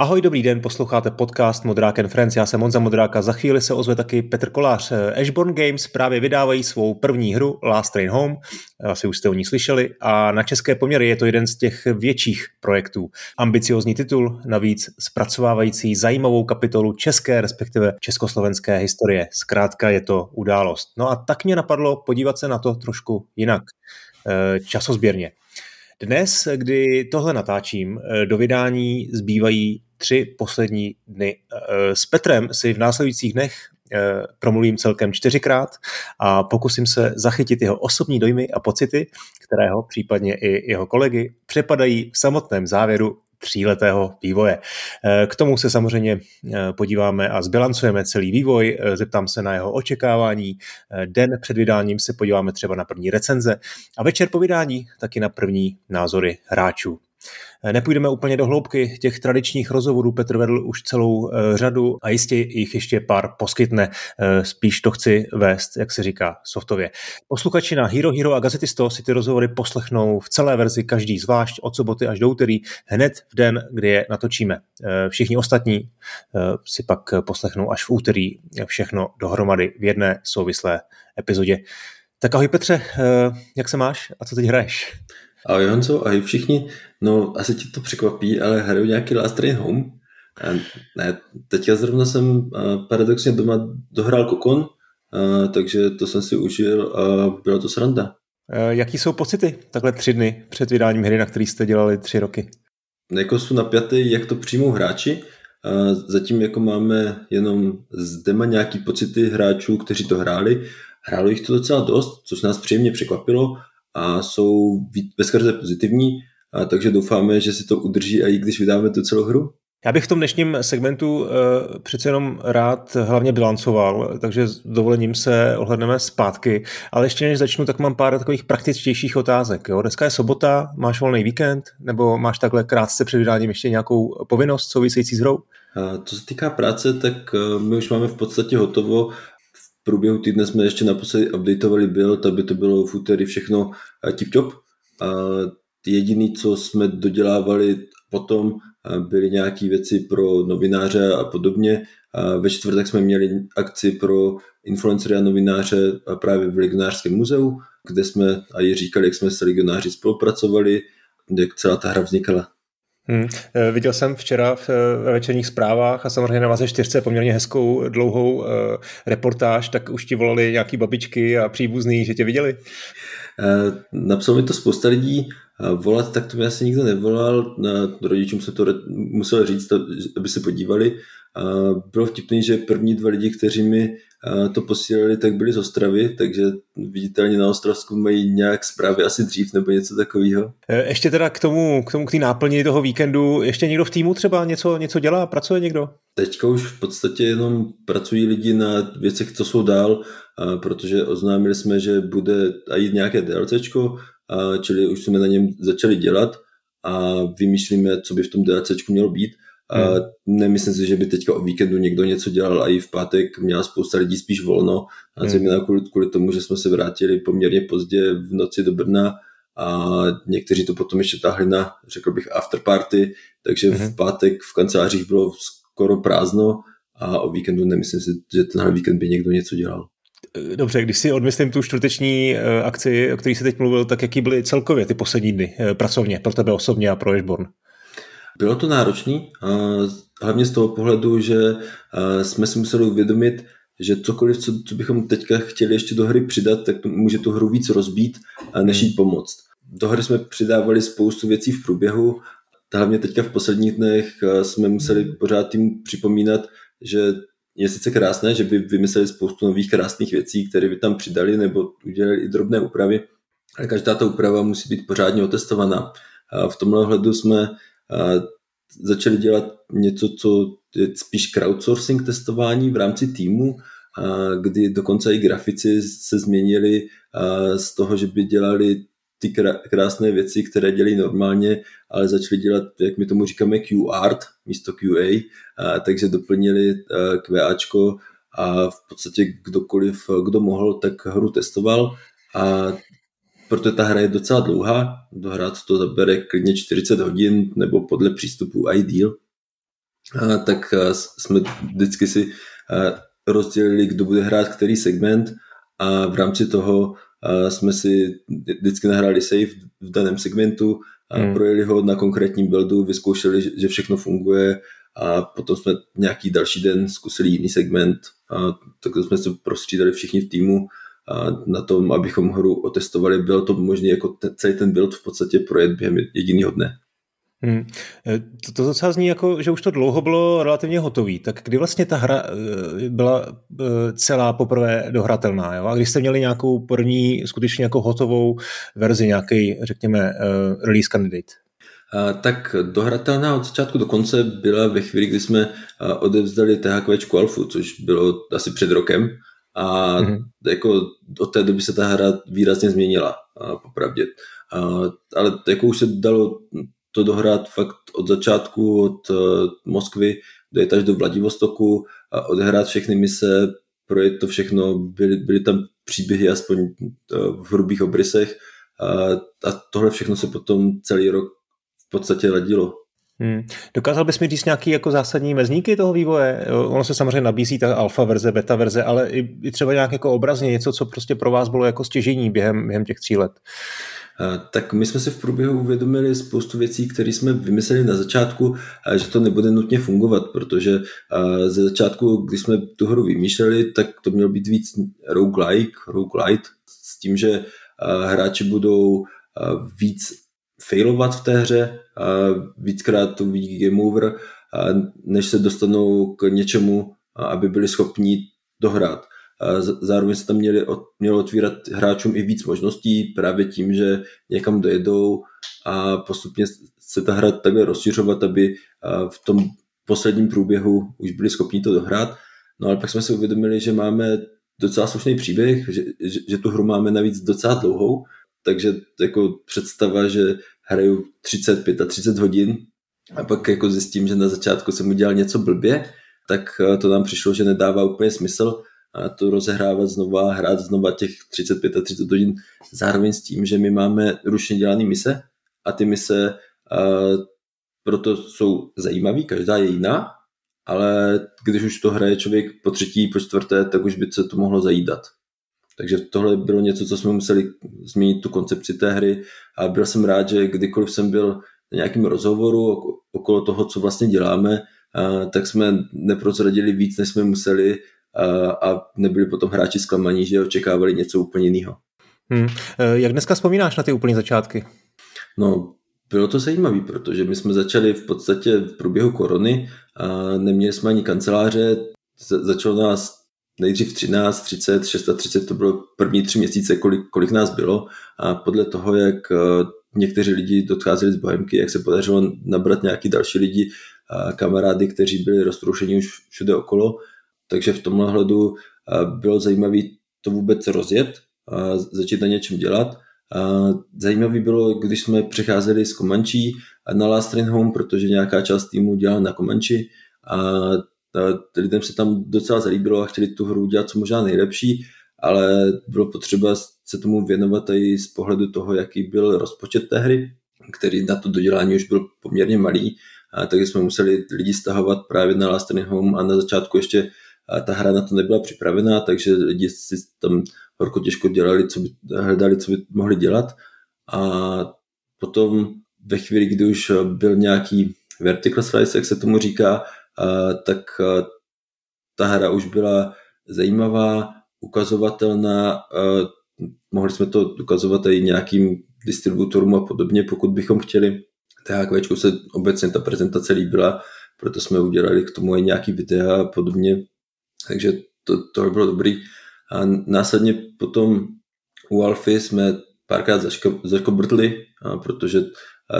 Ahoj, dobrý den, posloucháte podcast Modrák and Friends, já jsem Monza Modráka, za chvíli se ozve taky Petr Kolář. Ashborn Games právě vydávají svou první hru Last Train Home, asi už jste o ní slyšeli, a na české poměry je to jeden z těch větších projektů. Ambiciozní titul, navíc zpracovávající zajímavou kapitolu české, respektive československé historie. Zkrátka je to událost. No a tak mě napadlo podívat se na to trošku jinak, eh, časozběrně. Dnes, kdy tohle natáčím, eh, do vydání zbývají tři poslední dny. Eh, s Petrem si v následujících dnech eh, promluvím celkem čtyřikrát a pokusím se zachytit jeho osobní dojmy a pocity, kterého případně i jeho kolegy přepadají v samotném závěru tříletého vývoje. Eh, k tomu se samozřejmě podíváme a zbilancujeme celý vývoj, zeptám se na jeho očekávání, den před vydáním se podíváme třeba na první recenze a večer po vydání taky na první názory hráčů. Nepůjdeme úplně do hloubky těch tradičních rozhovorů, Petr vedl už celou eh, řadu a jistě jich ještě pár poskytne. Eh, spíš to chci vést, jak se říká, softově. Posluchači na Hero Hero a Gazetisto si ty rozhovory poslechnou v celé verzi každý zvlášť od soboty až do úterý, hned v den, kdy je natočíme. Eh, všichni ostatní si pak poslechnou až v úterý všechno dohromady v jedné souvislé epizodě. Tak ahoj Petře, jak se máš a co teď hraješ? Ahoj Honzo, ahoj všichni. No, asi ti to překvapí, ale hraju nějaký Last Train Home. A ne, teďka zrovna jsem paradoxně doma dohrál Kokon, a, takže to jsem si užil a byla to sranda. E, jaký jsou pocity takhle tři dny před vydáním hry, na který jste dělali tři roky? Jako jsou napjaty, jak to přijmou hráči. A zatím jako máme jenom z dema nějaký pocity hráčů, kteří to hráli. Hrálo jich to docela dost, což nás příjemně překvapilo a jsou veskrze pozitivní, a takže doufáme, že si to udrží a i když vydáme tu celou hru. Já bych v tom dnešním segmentu uh, přece jenom rád hlavně bilancoval, takže s dovolením se ohledneme zpátky, ale ještě než začnu, tak mám pár takových praktičtějších otázek. Jo? Dneska je sobota, máš volný víkend, nebo máš takhle krátce před vydáním ještě nějakou povinnost související s hrou? Uh, co se týká práce, tak uh, my už máme v podstatě hotovo průběhu týdne jsme ještě naposledy updateovali build, aby to bylo v úterý všechno eh, tip-top. A jediný, co jsme dodělávali potom, eh, byly nějaké věci pro novináře a podobně. A ve čtvrtek jsme měli akci pro influencery a novináře právě v Legionářském muzeu, kde jsme a i říkali, jak jsme s legionáři spolupracovali, jak celá ta hra vznikala. Hmm. Eh, viděl jsem včera v, eh, ve večerních zprávách a samozřejmě na vás čtyřce poměrně hezkou dlouhou uh, reportáž, tak už ti volali nějaký babičky a příbuzný, že tě viděli? Napsal mi to spousta lidí, volat, tak to mi asi nikdo nevolal, rodičům se to musel říct, aby se podívali. Bylo vtipný, že první dva lidi, kteří mi to posílali, tak byli z Ostravy, takže viditelně na Ostravsku mají nějak zprávy asi dřív nebo něco takového. E, ještě teda k tomu, k tomu k té náplni toho víkendu, ještě někdo v týmu třeba něco, něco dělá, pracuje někdo? Teďka už v podstatě jenom pracují lidi na věcech, co jsou dál, protože oznámili jsme, že bude i nějaké DLCčko, čili už jsme na něm začali dělat a vymýšlíme, co by v tom DLCčku mělo být a hmm. nemyslím si, že by teďka o víkendu někdo něco dělal a i v pátek měla spousta lidí spíš volno. A hmm. zejména kvůli, kvůli tomu, že jsme se vrátili poměrně pozdě v noci do Brna a někteří to potom ještě táhli na, řekl bych, afterparty, takže hmm. v pátek v kancelářích bylo skoro prázdno a o víkendu nemyslím si, že tenhle víkend by někdo něco dělal. Dobře, když si odmyslím tu čtvrteční eh, akci, o které jsi teď mluvil, tak jaký byly celkově ty poslední dny eh, pracovně pro tebe osobně a pro Ashborn? Bylo to náročné, hlavně z toho pohledu, že jsme si museli uvědomit, že cokoliv, co, co bychom teďka chtěli ještě do hry přidat, tak může tu hru víc rozbít, než jí pomoct. Do hry jsme přidávali spoustu věcí v průběhu, hlavně teďka v posledních dnech jsme museli pořád tím připomínat, že je sice krásné, že by vymysleli spoustu nových krásných věcí, které by tam přidali nebo udělali i drobné úpravy, ale každá ta úprava musí být pořádně otestovaná. V tomhle ohledu jsme začali dělat něco, co je spíš crowdsourcing testování v rámci týmu, kdy dokonce i grafici se změnili z toho, že by dělali ty krásné věci, které dělají normálně, ale začali dělat, jak my tomu říkáme, Q-art místo QA, takže doplnili QAčko a v podstatě kdokoliv, kdo mohl, tak hru testoval. A protože ta hra je docela dlouhá, dohrát to zabere klidně 40 hodin nebo podle přístupu i díl. tak jsme vždycky si rozdělili, kdo bude hrát který segment a v rámci toho jsme si vždycky nahráli save v daném segmentu, a hmm. projeli ho na konkrétním buildu, vyzkoušeli, že všechno funguje a potom jsme nějaký další den zkusili jiný segment a tak jsme se prostřídali všichni v týmu a na tom, abychom hru otestovali. Bylo to možné jako ten, celý ten build v podstatě projet během jediného dne. Hmm. E, to, to docela zní jako, že už to dlouho bylo relativně hotový. Tak kdy vlastně ta hra e, byla e, celá poprvé dohratelná? Jo? A když jste měli nějakou první skutečně jako hotovou verzi, nějaký, řekněme, release candidate? tak dohratelná od začátku do konce byla ve chvíli, kdy jsme odevzdali THQ Alfu, což bylo asi před rokem. A mm-hmm. jako od té doby se ta hra výrazně změnila, popravdě. Ale jako už se dalo to dohrát fakt od začátku, od uh, Moskvy, dojet až do Vladivostoku a odehrát všechny mise, projet to všechno, byly, byly tam příběhy aspoň uh, v hrubých obrysech a, a tohle všechno se potom celý rok v podstatě ladilo. Hmm. Dokázal bys mi říct nějaký jako zásadní mezníky toho vývoje? Ono se samozřejmě nabízí ta alfa verze, beta verze, ale i, i třeba nějak jako obrazně něco, co prostě pro vás bylo jako stěžení během, během těch tří let. Tak my jsme si v průběhu uvědomili spoustu věcí, které jsme vymysleli na začátku, že to nebude nutně fungovat, protože ze začátku, když jsme tu hru vymýšleli, tak to mělo být víc roguelike, roguelite, s tím, že hráči budou víc failovat v té hře, víckrát to vidí game over, než se dostanou k něčemu, aby byli schopni dohrát. Zároveň se tam měli, mělo otvírat hráčům i víc možností právě tím, že někam dojedou a postupně se ta hra takhle rozšiřovat, aby v tom posledním průběhu už byli schopni to dohrát. No ale pak jsme si uvědomili, že máme docela slušný příběh, že, že, že tu hru máme navíc docela dlouhou, takže jako představa, že hraju 35 a 30 hodin a pak jako zjistím, že na začátku jsem udělal něco blbě, tak to nám přišlo, že nedává úplně smysl a to rozehrávat znova, hrát znova těch 35 a 30 hodin, zároveň s tím, že my máme ručně dělané mise a ty mise uh, proto jsou zajímavé, každá je jiná, ale když už to hraje člověk po třetí, po čtvrté, tak už by se to mohlo zajídat. Takže tohle bylo něco, co jsme museli změnit tu koncepci té hry a byl jsem rád, že kdykoliv jsem byl na nějakém rozhovoru okolo toho, co vlastně děláme, tak jsme neprozradili víc, než jsme museli a nebyli potom hráči zklamaní, že očekávali něco úplně jiného. Hmm. E, jak dneska vzpomínáš na ty úplné začátky? No, bylo to zajímavé, protože my jsme začali v podstatě v průběhu korony a neměli jsme ani kanceláře, začalo nás nejdřív 13, 30, 630, to bylo první tři měsíce, kolik, kolik nás bylo. A podle toho, jak e, někteří lidi odcházeli z Bohemky, jak se podařilo nabrat nějaký další lidi, kamarády, kteří byli roztroušeni už všude okolo, takže v tomhle hledu bylo zajímavé to vůbec rozjet a začít na něčem dělat. A zajímavý bylo, když jsme přecházeli z Comanche na Last Train Home, protože nějaká část týmu dělala na Comanche a lidem se tam docela zalíbilo a chtěli tu hru dělat co možná nejlepší, ale bylo potřeba se tomu věnovat i z pohledu toho, jaký byl rozpočet té hry, který na to dodělání už byl poměrně malý, takže jsme museli lidi stahovat právě na Last Train Home a na začátku ještě ta hra na to nebyla připravená, takže lidi si tam horko těžko dělali, co by, hledali, co by mohli dělat. A potom ve chvíli, kdy už byl nějaký vertical slice, jak se tomu říká, tak ta hra už byla zajímavá, ukazovatelná, mohli jsme to ukazovat i nějakým distributorům a podobně, pokud bychom chtěli. THQ se obecně ta prezentace líbila, proto jsme udělali k tomu i nějaký videa a podobně. Takže to, to bylo dobrý. A následně potom u Alfy jsme párkrát zaškobrtli, protože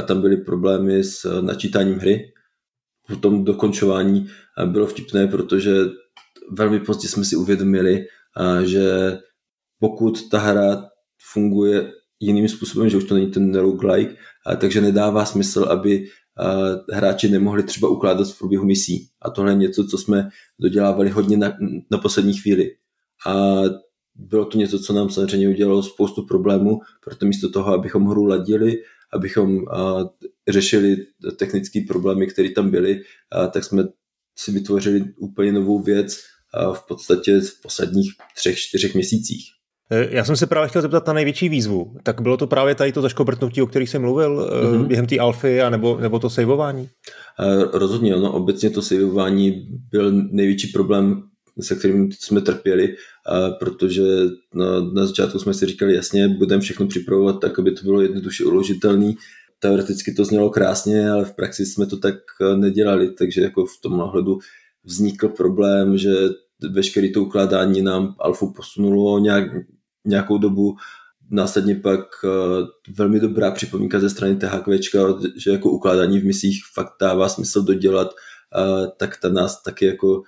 tam byly problémy s načítáním hry. Po tom dokončování bylo vtipné, protože velmi pozdě jsme si uvědomili, že pokud ta hra funguje jiným způsobem, že už to není ten roguelike, takže nedává smysl, aby hráči nemohli třeba ukládat v průběhu misí. A tohle je něco, co jsme dodělávali hodně na, na poslední chvíli. A bylo to něco, co nám samozřejmě udělalo spoustu problémů, proto místo toho, abychom hru ladili, abychom řešili technické problémy, které tam byly, tak jsme si vytvořili úplně novou věc v podstatě v posledních třech, čtyřech měsících. Eh, já jsem se právě chtěl zeptat na největší výzvu. Tak bylo to právě tady to zaškobrtnutí, o kterých jsem mluvil mm-hmm. během té alfy, a nebo, nebo to saveování? Rozhodně, no, obecně to saveování byl největší problém, se kterým jsme trpěli, protože na, na začátku jsme si říkali, jasně, budeme všechno připravovat tak, aby to bylo jednoduše uložitelné. Teoreticky to znělo krásně, ale v praxi jsme to tak nedělali, takže jako v tom ohledu vznikl problém, že veškeré to ukládání nám alfu posunulo nějak, nějakou dobu. Následně pak uh, velmi dobrá připomínka ze strany THQ, že jako ukládání v misích fakt dává smysl dodělat, uh, tak ta nás taky jako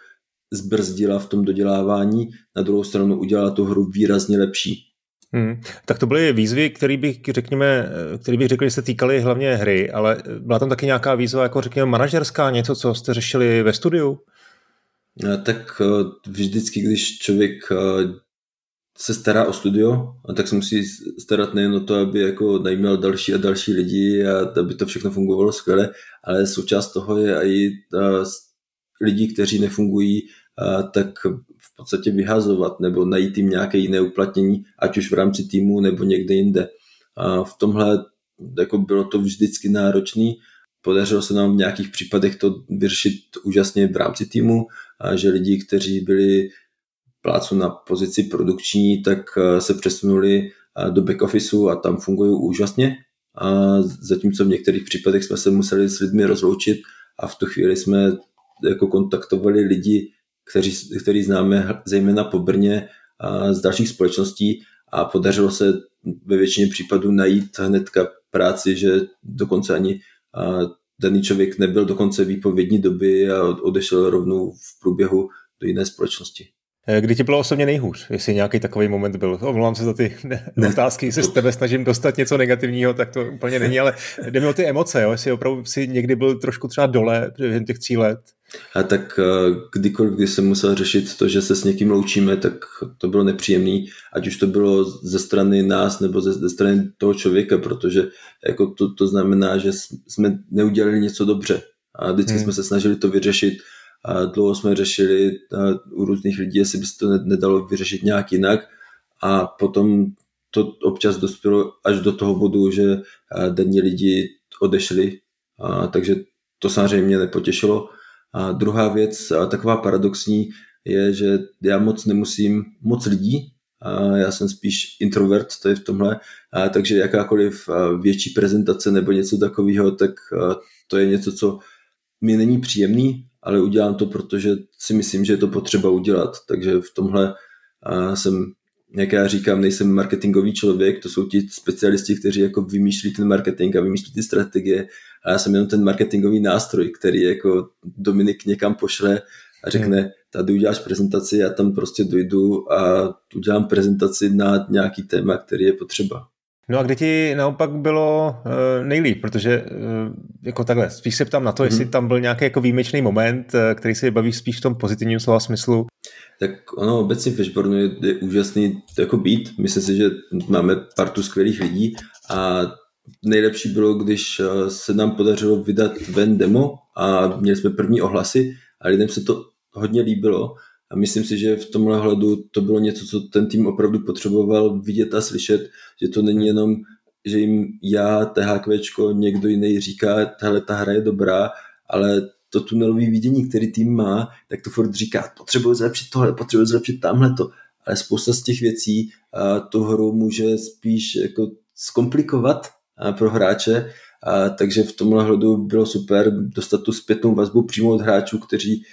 zbrzdila v tom dodělávání, na druhou stranu udělala tu hru výrazně lepší. Hmm. Tak to byly výzvy, které bych, řekněme, který bych řekl, že se týkaly hlavně hry, ale byla tam taky nějaká výzva, jako řekněme, manažerská, něco, co jste řešili ve studiu? Tak vždycky, když člověk se stará o studio, tak se musí starat nejen o to, aby jako najímal další a další lidi a aby to všechno fungovalo skvěle, ale součást toho je i lidi, kteří nefungují, tak v podstatě vyhazovat nebo najít jim nějaké jiné uplatnění, ať už v rámci týmu nebo někde jinde. A v tomhle jako bylo to vždycky náročný, podařilo se nám v nějakých případech to vyřešit úžasně v rámci týmu, a že lidi, kteří byli plácu na pozici produkční, tak se přesunuli do back officeu a tam fungují úžasně. A zatímco v některých případech jsme se museli s lidmi rozloučit a v tu chvíli jsme jako kontaktovali lidi, kteří, který známe zejména po Brně a z dalších společností a podařilo se ve většině případů najít hnedka práci, že dokonce ani daný člověk nebyl dokonce výpovědní doby a odešel rovnou v průběhu do jiné společnosti. Eh, kdy ti bylo osobně nejhůř, jestli nějaký takový moment byl? Omlouvám se za ty ne, otázky, se z tebe snažím dostat něco negativního, tak to úplně není, ale jde mi o ty emoce, jo? jestli opravdu si někdy byl trošku třeba dole během těch tří let. A tak eh, kdykoliv, když jsem musel řešit to, že se s někým loučíme, tak to bylo nepříjemné, ať už to bylo ze strany nás nebo ze, ze strany toho člověka, protože jako to, to znamená, že jsme neudělali něco dobře. A vždycky hmm. jsme se snažili to vyřešit a dlouho jsme řešili u různých lidí, jestli by se to nedalo vyřešit nějak jinak a potom to občas dospělo až do toho bodu, že denní lidi odešli, a takže to samozřejmě mě nepotěšilo. A druhá věc, taková paradoxní, je, že já moc nemusím moc lidí, já jsem spíš introvert, to je v tomhle, takže jakákoliv větší prezentace nebo něco takového, tak to je něco, co mi není příjemný ale udělám to, protože si myslím, že je to potřeba udělat. Takže v tomhle jsem, jak já říkám, nejsem marketingový člověk, to jsou ti specialisti, kteří jako vymýšlí ten marketing a vymýšlí ty strategie a já jsem jenom ten marketingový nástroj, který jako Dominik někam pošle a řekne, hmm. tady uděláš prezentaci, já tam prostě dojdu a udělám prezentaci na nějaký téma, který je potřeba. No a kde ti naopak bylo uh, nejlíp, protože uh, jako takhle, spíš se ptám na to, mm-hmm. jestli tam byl nějaký jako výjimečný moment, uh, který se baví spíš v tom pozitivním slova smyslu. Tak ono obecně v Fishbornu je, je úžasný jako být. Myslím si, že máme partu skvělých lidí a nejlepší bylo, když se nám podařilo vydat ven demo a měli jsme první ohlasy a lidem se to hodně líbilo a myslím si, že v tomhle hledu to bylo něco, co ten tým opravdu potřeboval vidět a slyšet, že to není jenom, že jim já, THQ, někdo jiný říká, tahle ta hra je dobrá, ale to tunelový vidění, který tým má, tak to furt říká, potřebuji zlepšit tohle, potřebuji zlepšit tamhle to. Ale spousta z těch věcí a tu hru může spíš jako zkomplikovat pro hráče, a takže v tomhle hledu bylo super dostat tu zpětnou vazbu přímo od hráčů, kteří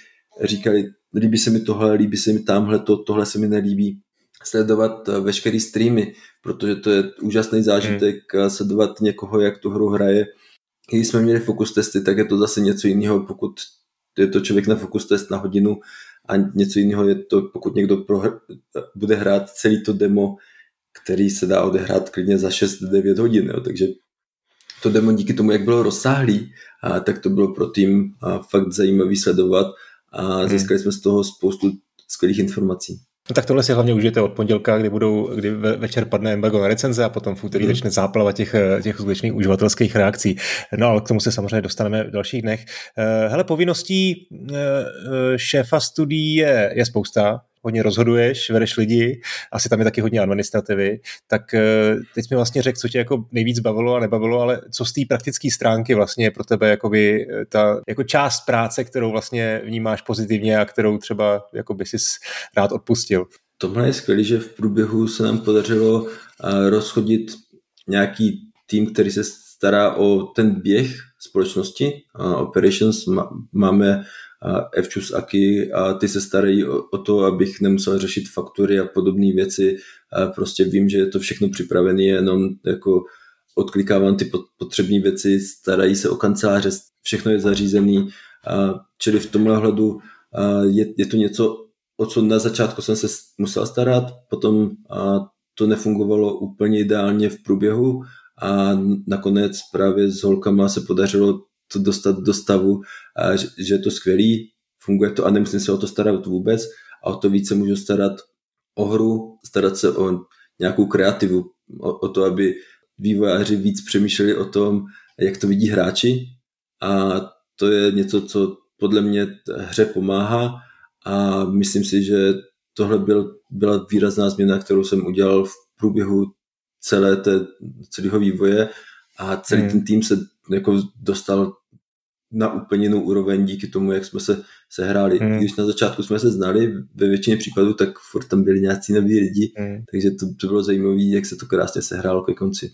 říkali, líbí se mi tohle, líbí se mi tamhle to, tohle se mi nelíbí. Sledovat eh, veškerý streamy, protože to je úžasný zážitek hmm. sledovat někoho, jak tu hru hraje. Když jsme měli fokus testy, tak je to zase něco jiného, pokud je to člověk na fokus test na hodinu a něco jiného je to, pokud někdo prohr- bude hrát celý to demo, který se dá odehrát klidně za 6-9 hodin. Jo. Takže to demo díky tomu, jak bylo rozsáhlý, a tak to bylo pro tým a fakt zajímavý sledovat a hmm. získali hmm. jsme z toho spoustu skvělých informací. No tak tohle si hlavně užijete od pondělka, kdy budou, kdy večer padne embargo na recenze a potom v úterý mm. začne záplava těch, těch skutečných uživatelských reakcí. No ale k tomu se samozřejmě dostaneme v dalších dnech. Eh, hele, povinností eh, šéfa studií je, je spousta hodně rozhoduješ, vedeš lidi, asi tam je taky hodně administrativy, tak eh, teď mi vlastně řekl, co tě jako nejvíc bavilo a nebavilo, ale co z té praktické stránky vlastně je pro tebe jakoby eh, ta jako část práce, kterou vlastně vnímáš pozitivně a kterou třeba jako by si rád odpustil. Tohle je skvělé, že v průběhu se nám podařilo eh, rozchodit nějaký tým, který se stará o ten běh společnosti. Operations máme Evčus Aki a ty se starají o, o to, abych nemusel řešit faktury a podobné věci. A prostě vím, že je to všechno připravené, jenom jako odklikávám ty potřebné věci, starají se o kanceláře, všechno je zařízené. Čili v tomhle hledu je, je to něco, o co na začátku jsem se musel starat, potom to nefungovalo úplně ideálně v průběhu a nakonec právě s holkama se podařilo to dostat do stavu, a že, že je to skvělý, funguje to a nemusím se o to starat vůbec a o to více můžu starat o hru, starat se o nějakou kreativu, o, o to, aby vývojáři víc přemýšleli o tom, jak to vidí hráči a to je něco, co podle mě hře pomáhá a myslím si, že tohle byl, byla výrazná změna, kterou jsem udělal v průběhu celé té, celého vývoje a celý hmm. ten tým se jako dostal na úplně jinou úroveň díky tomu, jak jsme se sehráli. Hmm. Když na začátku jsme se znali, ve většině případů, tak furt tam byli nějací noví lidi, hmm. takže to, to bylo zajímavé, jak se to krásně sehrálo ke konci.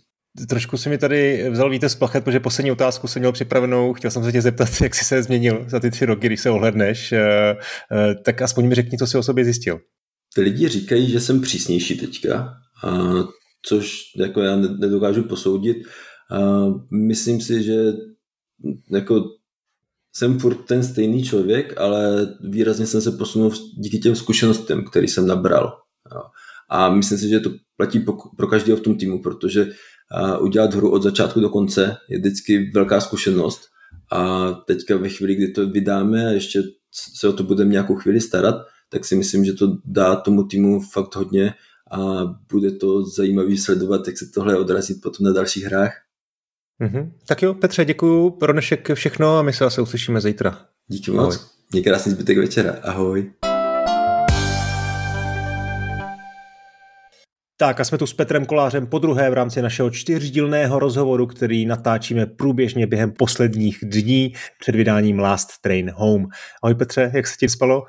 Trošku si mi tady vzal víte splachet, protože poslední otázku jsem měl připravenou. Chtěl jsem se tě zeptat, jak jsi se změnil za ty tři roky, když se ohledneš. Eh, eh, tak aspoň mi řekni, co jsi o sobě zjistil. Ty lidi říkají, že jsem přísnější teďka, což jako já nedokážu posoudit. Myslím si, že jako jsem furt ten stejný člověk, ale výrazně jsem se posunul díky těm zkušenostem, který jsem nabral. Jo. A myslím si, že to platí pro každého v tom týmu, protože udělat hru od začátku do konce je vždycky velká zkušenost a teďka ve chvíli, kdy to vydáme a ještě se o to budeme nějakou chvíli starat, tak si myslím, že to dá tomu týmu fakt hodně a bude to zajímavý sledovat, jak se tohle odrazí potom na dalších hrách. Mm-hmm. Tak jo, Petře, děkuji pro dnešek všechno a my se zase uslyšíme zítra. Díky moc. Měj krásný zbytek večera. Ahoj. Tak a jsme tu s Petrem Kolářem po druhé v rámci našeho čtyřdílného rozhovoru, který natáčíme průběžně během posledních dní před vydáním Last Train Home. Ahoj Petře, jak se ti spalo?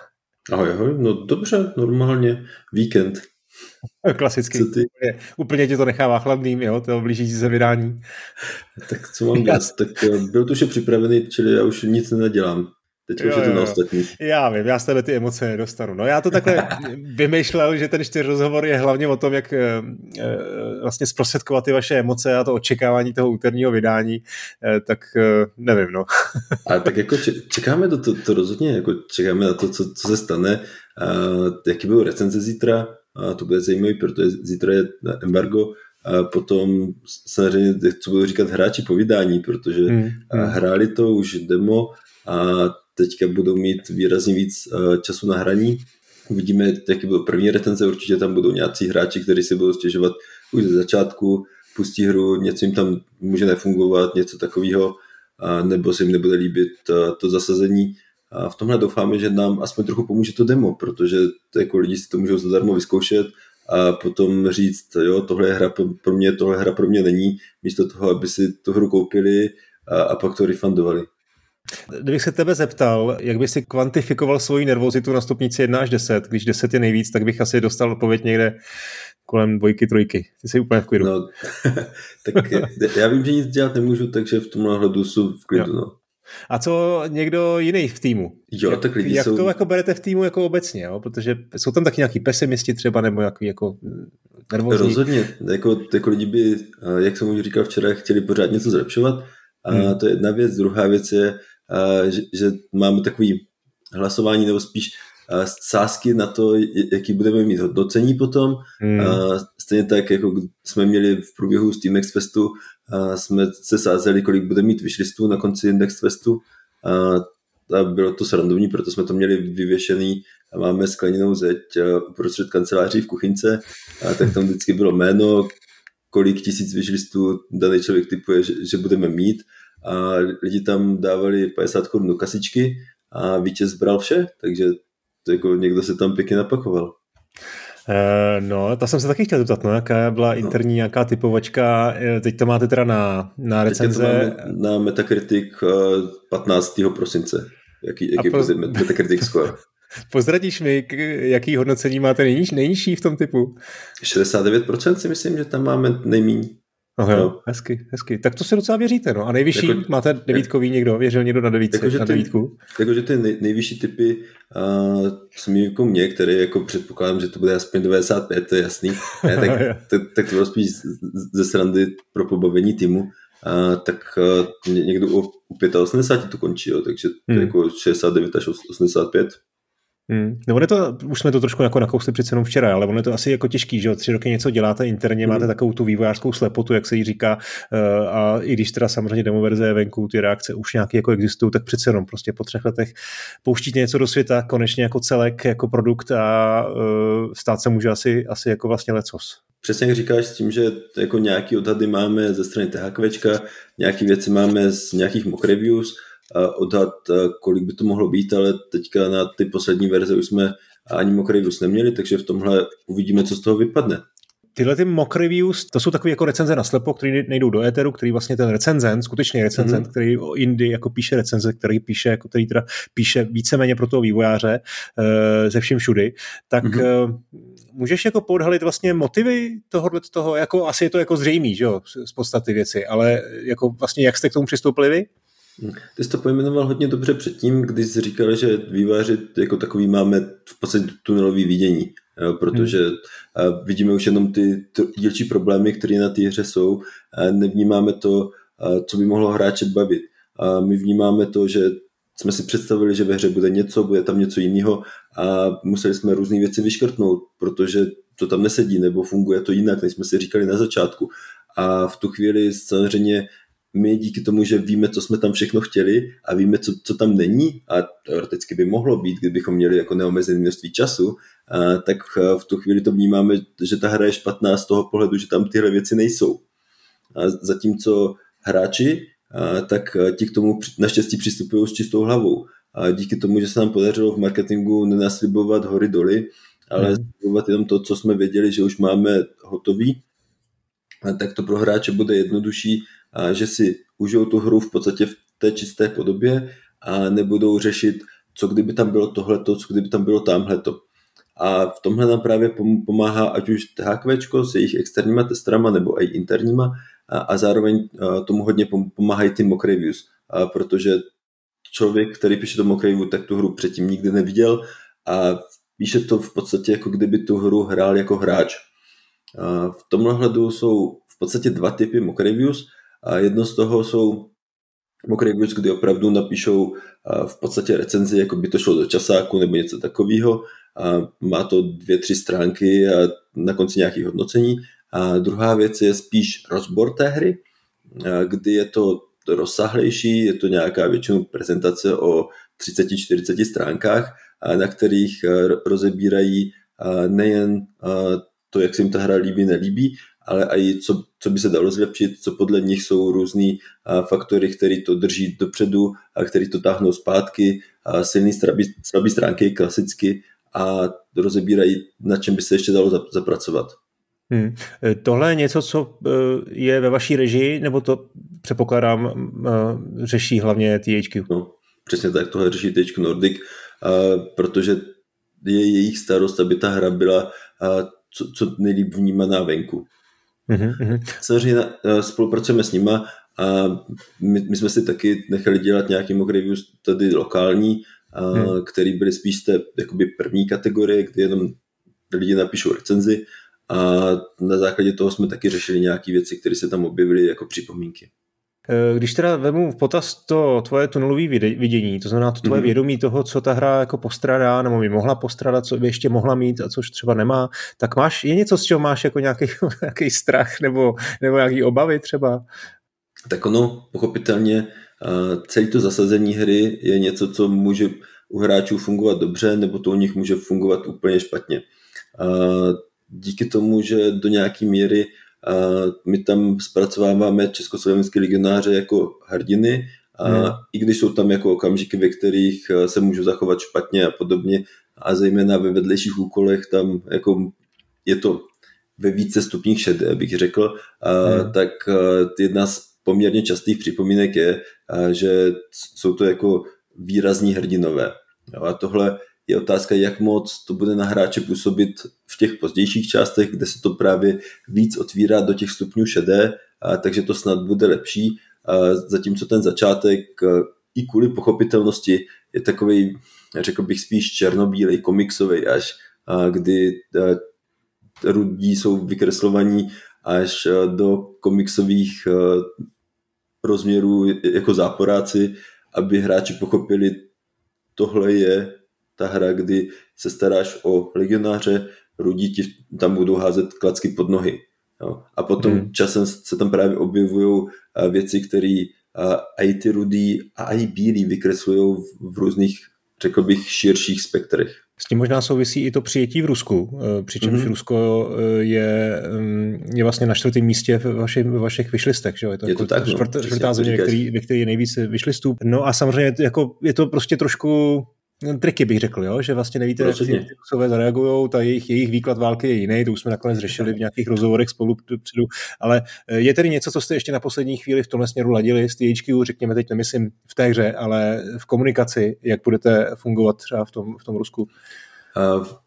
Ahoj, ahoj, no dobře, normálně, víkend. Klasicky. Ty? Úplně, úplně tě to nechává chladným, jo, to blížící se vydání. Tak co mám dělat? tak eh, byl to už připravený, čili já už nic nedělám. Teď už je to na ostatní. Já vím, já z tebe ty emoce nedostanu. No já to takhle vymýšlel, že ten čtyř rozhovor je hlavně o tom, jak e, vlastně zprostředkovat ty vaše emoce a to očekávání toho úterního vydání, e, tak e, nevím, no. Ale tak jako čekáme to, to, to rozhodně, jako čekáme na to, co, co se stane, a jaký budou recenze zítra, a to bude zajímavé, protože zítra je embargo, a potom samozřejmě, co budu říkat hráči po vydání, protože hmm. hráli to už demo a teďka budou mít výrazně víc času na hraní. Uvidíme, jaký budou první retenze, určitě tam budou nějací hráči, kteří si budou stěžovat už ze začátku, pustí hru, něco jim tam může nefungovat, něco takového, nebo se jim nebude líbit to zasazení. A v tomhle doufáme, že nám aspoň trochu pomůže to demo, protože to jako lidi si to můžou zadarmo vyzkoušet a potom říct, jo, tohle je hra pro mě, tohle hra pro mě není, místo toho, aby si tu hru koupili a, a pak to refundovali. Kdybych se tebe zeptal, jak bys si kvantifikoval svoji nervozitu na stupnici 1 až 10, když 10 je nejvíc, tak bych asi dostal odpověď někde kolem dvojky, trojky. Ty jsi úplně v klidu. No, tak já vím, že nic dělat nemůžu, takže v tomhle hledu jsou v klidu. No. A co někdo jiný v týmu? Jo, jak, tak lidi jak jsou... to jako berete v týmu jako obecně, jo? protože jsou tam taky nějaký pesimisti třeba, nebo jaký jako nervózní? Rozhodně, jako, jako lidi by, jak jsem už říkal včera, chtěli pořád něco zlepšovat a hmm. to je jedna věc. Druhá věc je, že, že máme takový hlasování, nebo spíš sázky na to, jaký budeme mít hodnocení potom. Hmm. Stejně tak, jako jsme měli v průběhu Steam Next Festu, jsme se sázeli, kolik bude mít wishlistů na konci Next Festu. A bylo to srandovní, proto jsme to měli vyvěšený a máme skleněnou zeď uprostřed kanceláří v kuchynce, a tak tam vždycky bylo jméno, kolik tisíc vyžlistů daný člověk typuje, že, že budeme mít a lidi tam dávali 50 korun do kasičky a vítěz bral vše, takže to jako někdo se tam pěkně napakoval. Uh, no, to jsem se taky chtěl zeptat, no, jaká byla no. interní nějaká typovačka, eh, teď to máte teda na, na recenze. na Metacritic 15. Eh, prosince, jaký, jaký bude Metacritic score. Pozradíš mi, jaký hodnocení máte nejniž, nejnižší v tom typu? 69% si myslím, že tam máme nejméně. Aha, no. hezky, hezky. Tak to se docela věříte, no. A nejvyšší, jako, máte devítkový někdo, věřil někdo na, devítce, jako, na devítku? Jakože ty nej, nejvyšší typy uh, jsou jako mě, který jako předpokládám, že to bude aspoň 95, to je jasný. Ne, tak, tak, tak, to bylo spíš ze srandy pro pobavení týmu. Uh, tak uh, někdo u, u 85 to končí, jo, takže hmm. jako 69 až 85 Hmm. No je to, už jsme to trošku jako nakousli přece jenom včera, ale ono je to asi jako těžký, že jo, tři roky něco děláte interně, hmm. máte takovou tu vývojářskou slepotu, jak se jí říká, uh, a i když teda samozřejmě demo verze je venku, ty reakce už nějaké jako existují, tak přece jenom prostě po třech letech pouštíte něco do světa, konečně jako celek, jako produkt a uh, stát se může asi, asi jako vlastně lecos. Přesně jak říkáš s tím, že jako nějaký odhady máme ze strany THQčka, nějaké věci máme z nějakých mock reviews, odhad, kolik by to mohlo být, ale teďka na ty poslední verze už jsme ani mock reviews neměli, takže v tomhle uvidíme, co z toho vypadne. Tyhle ty mock reviews, to jsou takové jako recenze na slepo, které nejdou do éteru, který vlastně ten recenzent, skutečný recenzent, mm-hmm. který o Indy jako píše recenze, který píše, jako který teda píše víceméně pro toho vývojáře uh, ze vším všudy, tak mm-hmm. můžeš jako podhalit vlastně motivy tohohle toho, jako asi je to jako zřejmý, že jo, z podstaty věci, ale jako vlastně jak jste k tomu přistoupili vy? Ty jsi to pojmenoval hodně dobře předtím, když jsi říkal, že výváři jako takový máme v podstatě tunelový vidění, protože hmm. vidíme už jenom ty dílčí problémy, které na té hře jsou, nevnímáme to, co by mohlo hráče bavit. A my vnímáme to, že jsme si představili, že ve hře bude něco, bude tam něco jiného a museli jsme různé věci vyškrtnout, protože to tam nesedí nebo funguje to jinak, než jsme si říkali na začátku. A v tu chvíli samozřejmě my díky tomu, že víme, co jsme tam všechno chtěli a víme, co, co tam není a teoreticky by mohlo být, kdybychom měli jako neomezené množství času, a, tak v tu chvíli to vnímáme, že ta hra je špatná z toho pohledu, že tam tyhle věci nejsou. A zatímco hráči, a, tak ti k tomu naštěstí přistupují s čistou hlavou. A díky tomu, že se nám podařilo v marketingu nenaslibovat hory doly, ale mm. slibovat jenom to, co jsme věděli, že už máme hotový, a tak to pro hráče bude jednodušší a že si užijou tu hru v podstatě v té čisté podobě a nebudou řešit, co kdyby tam bylo tohleto, co kdyby tam bylo tamhleto. A v tomhle nám právě pomáhá ať už THQ s jejich externíma testrama nebo i interníma a, zároveň tomu hodně pomáhají ty mock reviews, protože člověk, který píše to mock review, tak tu hru předtím nikdy neviděl a píše to v podstatě jako kdyby tu hru hrál jako hráč. V tomhle hledu jsou v podstatě dva typy mock reviews. A jedno z toho jsou mock reviews, kdy opravdu napíšou v podstatě recenzi, jako by to šlo do časáku nebo něco takového. A má to dvě, tři stránky a na konci nějakých hodnocení. A druhá věc je spíš rozbor té hry, kdy je to rozsahlejší, je to nějaká většinou prezentace o 30-40 stránkách, na kterých rozebírají nejen to, jak se jim ta hra líbí, nelíbí, ale i co, co by se dalo zlepšit, co podle nich jsou různý faktory, které to drží dopředu a které to táhnou zpátky, a silný slabý, slabý stránky klasicky a rozebírají, na čem by se ještě dalo zapracovat. Hmm. E, tohle je něco, co e, je ve vaší režii, nebo to předpokládám e, řeší hlavně THQ? No, přesně tak, tohle řeší THQ Nordic, protože je jejich starost, aby ta hra byla co, co nejlíp vnímaná venku. Mm-hmm. Samozřejmě eh, spolupracujeme s nima a my, my jsme si taky nechali dělat nějaký mock reviews tady lokální, a, mm. který byly spíš té jakoby první kategorie, kdy jenom lidi napíšou recenzi a na základě toho jsme taky řešili nějaké věci, které se tam objevily jako připomínky. Eh, když teda vemu v potaz to tvoje tunelové vidění, to znamená to tvoje mm-hmm. vědomí toho, co ta hra jako postradá, nebo by mohla postradat, co by ještě mohla mít a což třeba nemá, tak máš, je něco, z čeho máš jako nějaký, nějaký strach nebo, nebo nějaký obavy třeba? Tak ono, pochopitelně, celé to zasazení hry je něco, co může u hráčů fungovat dobře, nebo to u nich může fungovat úplně špatně. Díky tomu, že do nějaké míry my tam zpracováváme československé legionáře jako hrdiny, a hmm. i když jsou tam jako okamžiky, ve kterých se můžou zachovat špatně a podobně, a zejména ve vedlejších úkolech tam jako je to ve více stupních šedé, bych řekl, hmm. tak jedna z poměrně častých připomínek je, že jsou to jako výrazní hrdinové. A tohle je otázka, jak moc to bude na hráče působit v těch pozdějších částech, kde se to právě víc otvírá do těch stupňů šedé, a takže to snad bude lepší. A zatímco ten začátek i kvůli pochopitelnosti je takový, řekl bych spíš černobílej, komiksový až, a kdy rudí jsou vykreslovaní až do komiksových rozměrů jako záporáci, aby hráči pochopili, tohle je ta hra, kdy se staráš o legionáře, rudí ti tam budou házet klacky pod nohy. Jo. A potom hmm. časem se tam právě objevují věci, které i ty rudí a i bílí vykreslují v různých, řekl bych, širších spektrech. S tím možná souvisí i to přijetí v Rusku, eh, přičemž mm-hmm. Rusko eh, je, mm, je vlastně na čtvrtém místě ve vašich, ve vašich vyšlistech. Že? Je to, je jako to tak, no, čtvrt, čtvrtá země, ve který, ve který je nejvíc vyšlistů. No a samozřejmě jako, je to prostě trošku triky bych řekl, jo? že vlastně nevíte, Rozhodně. jak ty Rusové zareagují, ta jejich, jejich výklad války je jiný, to už jsme nakonec řešili v nějakých rozhovorech spolu předu, ale eh, je tedy něco, co jste ještě na poslední chvíli v tomhle směru ladili s THQ, řekněme teď nemyslím v té hře, ale v komunikaci, jak budete fungovat třeba v tom, v tom Rusku?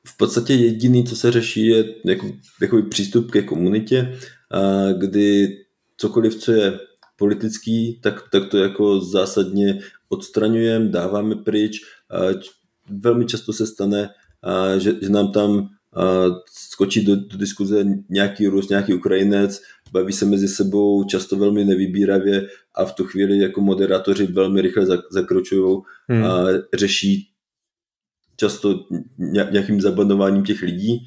V podstatě jediný, co se řeší, je jako, jako přístup ke komunitě, kdy cokoliv, co je politický, tak, tak to jako zásadně odstraňujeme, dáváme pryč. Velmi často se stane, že, že nám tam skočí do, do diskuze nějaký Rus, nějaký Ukrajinec, baví se mezi sebou často velmi nevybíravě a v tu chvíli jako moderátoři velmi rychle zakročují hmm. a řeší často nějakým zabanováním těch lidí,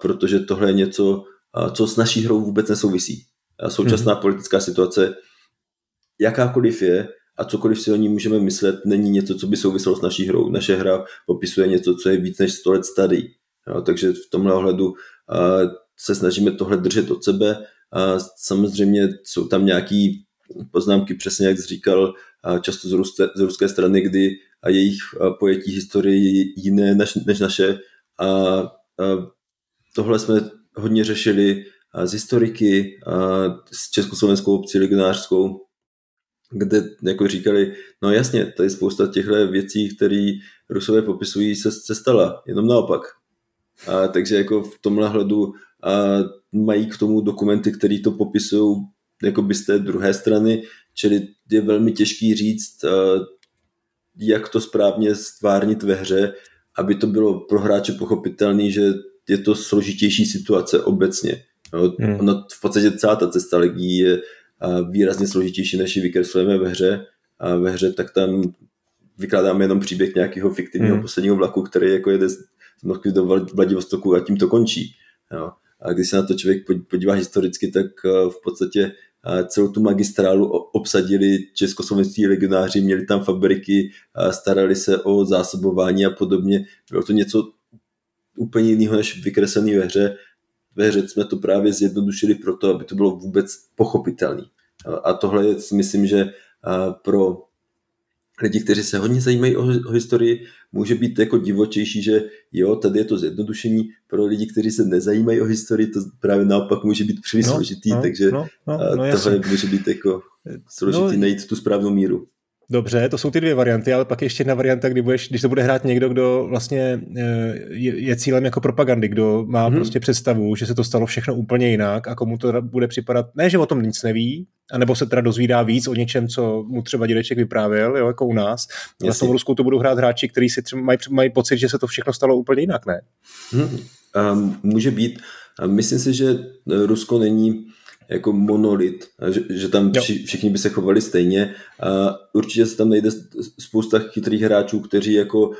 protože tohle je něco, co s naší hrou vůbec nesouvisí. současná hmm. politická situace, jakákoliv je, a cokoliv si o ní můžeme myslet, není něco, co by souviselo s naší hrou. Naše hra popisuje něco, co je víc než 100 let starý. Jo, takže v tomhle ohledu se snažíme tohle držet od sebe. A samozřejmě jsou tam nějaký poznámky, přesně jak jsi říkal, často z, ruské, z ruské strany, kdy jejich pojetí historie je jiné než, než naše. A, a tohle jsme hodně řešili z historiky, a s československou obcí legionářskou, kde jako říkali, no jasně, tady spousta těchto věcí, které Rusové popisují, se, se stala, jenom naopak. A, takže jako v tomhle hledu a, mají k tomu dokumenty, které to popisují jako by z té druhé strany, čili je velmi těžký říct, a, jak to správně stvárnit ve hře, aby to bylo pro hráče pochopitelné, že je to složitější situace obecně. No, hmm. Ono v podstatě celá ta cesta legí je výrazně složitější, než ji vykreslujeme ve hře. A ve hře tak tam vykládáme jenom příběh nějakého fiktivního hmm. posledního vlaku, který jako jede z Moskvy do Vladivostoku a tím to končí. Jo. A když se na to člověk podívá historicky, tak v podstatě celou tu magistrálu obsadili československý legionáři, měli tam fabriky, starali se o zásobování a podobně. Bylo to něco úplně jiného než vykreslený ve hře ve hře jsme to právě zjednodušili proto, aby to bylo vůbec pochopitelné. A tohle je, myslím, že pro lidi, kteří se hodně zajímají o, o historii, může být jako divočejší, že jo, tady je to zjednodušení, pro lidi, kteří se nezajímají o historii, to právě naopak může být příliš no, složitý, no, takže no, no, no, tohle jasný. může být jako složitý no, najít tu správnou míru. Dobře, to jsou ty dvě varianty, ale pak ještě jedna varianta, kdy budeš, když to bude hrát někdo, kdo vlastně eh, je, je cílem jako propagandy, kdo má hmm. prostě představu, že se to stalo všechno úplně jinak a komu to bude připadat, ne, že o tom nic neví, anebo se teda dozvídá víc o něčem, co mu třeba dědeček vyprávěl, jo, jako u nás. Ale v tom Rusku to budou hrát hráči, kteří si třeba mají, mají pocit, že se to všechno stalo úplně jinak, ne? Hmm. Um, může být. Myslím si, že Rusko není jako monolit, že, že tam vši, všichni by se chovali stejně. A určitě se tam najde spousta chytrých hráčů, kteří jako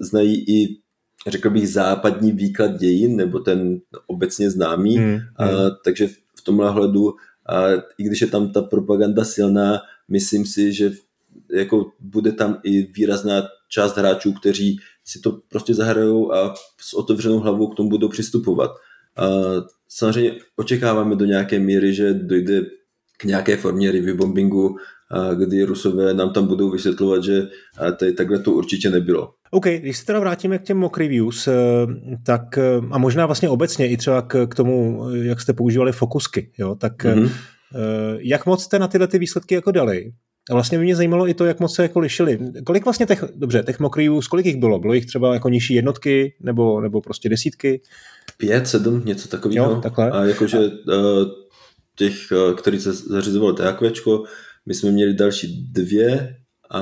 znají i řekl bych západní výklad dějin, nebo ten obecně známý. Hmm, hmm. A, takže v tomhle hledu, a, i když je tam ta propaganda silná, myslím si, že jako bude tam i výrazná část hráčů, kteří si to prostě zahrajou a s otevřenou hlavou k tomu budou přistupovat. A samozřejmě očekáváme do nějaké míry, že dojde k nějaké formě review bombingu, kdy Rusové nám tam budou vysvětlovat, že tady takhle to určitě nebylo. OK, když se teda vrátíme k těm mock reviews, eh, tak eh, a možná vlastně obecně i třeba k, k tomu, jak jste používali fokusky, jo, tak mm-hmm. jak moc jste na tyhle ty výsledky jako dali? A vlastně by mě zajímalo i to, jak moc se jako lišili. Kolik vlastně těch, dobře, těch mock reviews, kolik jich bylo? Bylo jich třeba jako nižší jednotky nebo, nebo prostě desítky? Pět, sedm, něco takového. Jo, takhle. A jakože a... těch, který se zařizovali TAQčko, my jsme měli další dvě a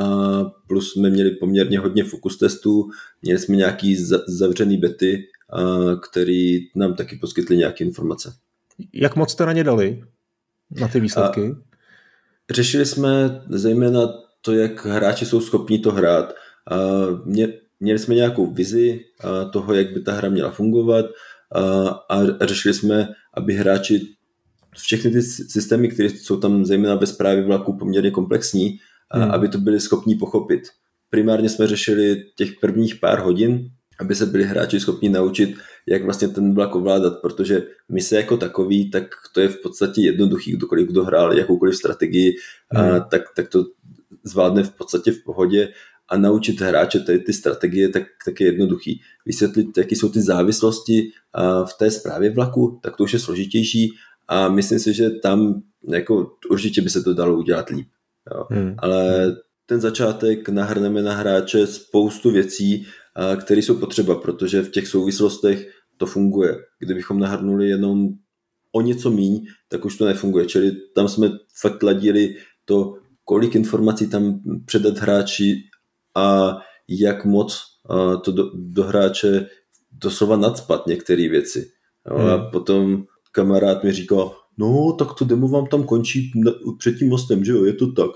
plus jsme měli poměrně hodně fokus testů, měli jsme nějaký zavřený bety, který nám taky poskytli nějaké informace. Jak moc jste na ně dali? Na ty výsledky? A řešili jsme zejména to, jak hráči jsou schopni to hrát. Mě, měli jsme nějakou vizi toho, jak by ta hra měla fungovat a, a řešili jsme, aby hráči všechny ty systémy, které jsou tam zejména ve zprávě vlaku poměrně komplexní, hmm. aby to byli schopni pochopit. Primárně jsme řešili těch prvních pár hodin, aby se byli hráči schopni naučit, jak vlastně ten vlak ovládat, protože my se jako takový, tak to je v podstatě jednoduchý, kdokoliv kdo hrál jakoukoliv strategii, hmm. a tak, tak to zvládne v podstatě v pohodě a naučit hráče tady ty strategie, tak, tak je jednoduchý. Vysvětlit, jaké jsou ty závislosti v té zprávě vlaku, tak to už je složitější a myslím si, že tam jako určitě by se to dalo udělat líp. Jo. Hmm. Ale ten začátek nahrneme na hráče spoustu věcí, které jsou potřeba, protože v těch souvislostech to funguje. Kdybychom nahrnuli jenom o něco míň, tak už to nefunguje. Čili tam jsme fakt ladili to, kolik informací tam předat hráči a jak moc to do, do hráče doslova nadspat některé věci. Jo, hmm. A potom kamarád mi říkal, no tak to demo vám tam končí před tím mostem, že jo, je to tak.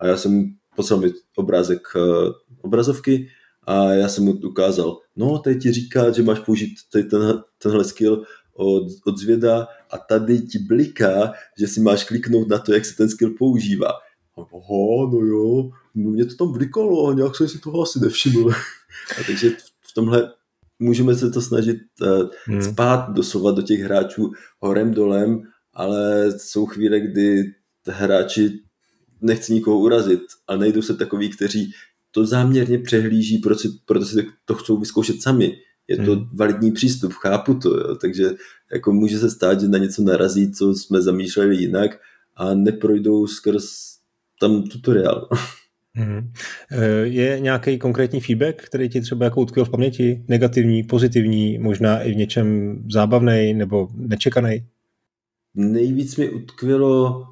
A já jsem poslal mi obrázek uh, obrazovky a já jsem mu ukázal, no tady ti říká, že máš použít tady ten, tenhle skill od, od zvěda a tady ti bliká, že si máš kliknout na to, jak se ten skill používá. Aha, no jo, no mě to tam blikalo a nějak jsem si toho asi nevšiml. a takže v tomhle můžeme se to snažit uh, hmm. spát doslova do těch hráčů horem dolem, ale jsou chvíle, kdy hráči nechci nikoho urazit, ale najdou se takový, kteří to záměrně přehlíží, proto, proto si to chcou vyzkoušet sami. Je to hmm. validní přístup, chápu to, jo. takže jako může se stát, že na něco narazí, co jsme zamýšleli jinak a neprojdou skrz tam tutoriál. Hmm. Je nějaký konkrétní feedback, který ti třeba jako utkvěl v paměti? Negativní, pozitivní, možná i v něčem zábavný nebo nečekaný? Nejvíc mi utkvělo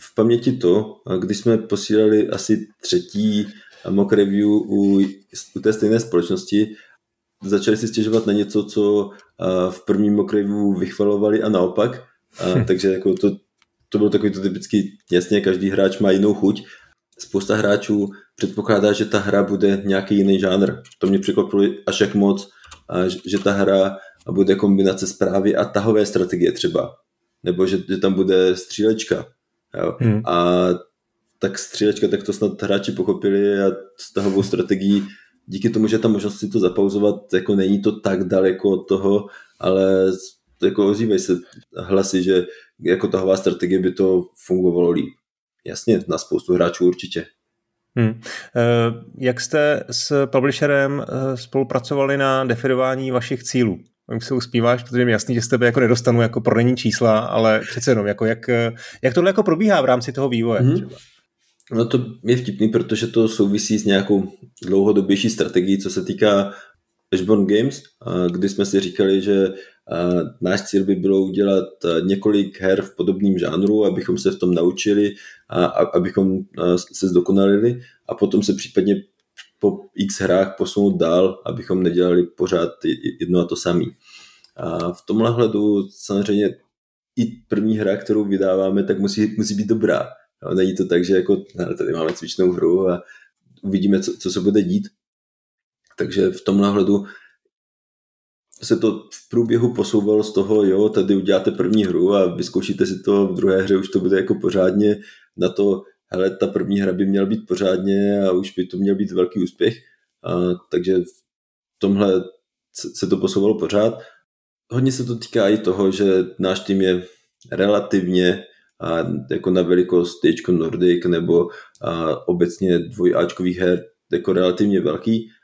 v paměti to, když jsme posílali asi třetí mock review u, u té stejné společnosti, začali si stěžovat na něco, co v prvním mock review vychvalovali a naopak. A, takže jako to, to bylo takový to typický, jasně, každý hráč má jinou chuť. Spousta hráčů předpokládá, že ta hra bude nějaký jiný žánr. To mě překvapilo až jak moc, že ta hra bude kombinace zprávy a tahové strategie třeba. Nebo že, že tam bude střílečka. Jo? Hmm. A tak střílečka, tak to snad hráči pochopili a s tahovou strategií díky tomu, že ta možnost si to zapauzovat, jako není to tak daleko od toho, ale jako ozývají se hlasy, že jako tahová strategie by to fungovalo líp. Jasně, na spoustu hráčů určitě. Hmm. Jak jste s publisherem eh, spolupracovali na definování vašich cílů? Vím, se uspíváš, protože mi jasný, že z tebe jako nedostanu jako prodejní čísla, ale přece jenom, jako jak, jak tohle jako probíhá v rámci toho vývoje? Hmm. Třeba? No to je vtipný, protože to souvisí s nějakou dlouhodobější strategií, co se týká Ashborn Games, kdy jsme si říkali, že náš cíl by bylo udělat několik her v podobném žánru, abychom se v tom naučili a abychom se zdokonalili a potom se případně po x hrách posunout dál, abychom nedělali pořád jedno a to samé. A v tomhle hledu samozřejmě i první hra, kterou vydáváme, tak musí, musí být dobrá. No, není to tak, že jako tady máme cvičnou hru a uvidíme, co, co se bude dít. Takže v tomhle hledu se to v průběhu posouvalo z toho, jo, tady uděláte první hru a vyzkoušíte si to v druhé hře, už to bude jako pořádně na to, hele, ta první hra by měla být pořádně a už by to měl být velký úspěch. takže v tomhle se to posouvalo pořád. Hodně se to týká i toho, že náš tým je relativně a, jako na velikost T Nordic nebo a, obecně dvojáčkových her jako relativně velký, a,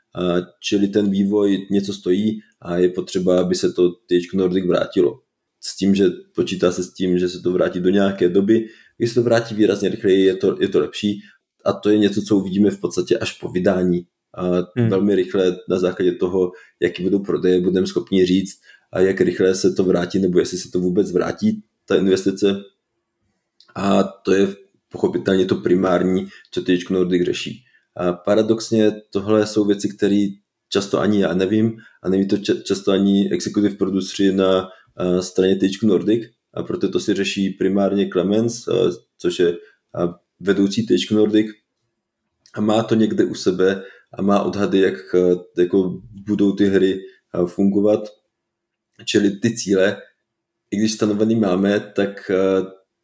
čili ten vývoj něco stojí a je potřeba, aby se to T Nordic vrátilo. S tím, že počítá se s tím, že se to vrátí do nějaké doby, když se to vrátí výrazně rychleji, je to, je to lepší a to je něco, co uvidíme v podstatě až po vydání. A hmm. velmi rychle na základě toho, jaký budou prodeje, budeme schopni říct, a jak rychle se to vrátí, nebo jestli se to vůbec vrátí, ta investice. A to je pochopitelně to primární, co teď Nordic řeší. A paradoxně tohle jsou věci, které často ani já nevím a neví to často ani executive produceri na straně THQ Nordic a proto to si řeší primárně Clemens, což je vedoucí THQ Nordic a má to někde u sebe a má odhady, jak jako budou ty hry fungovat. Čili ty cíle, i když stanovený máme, tak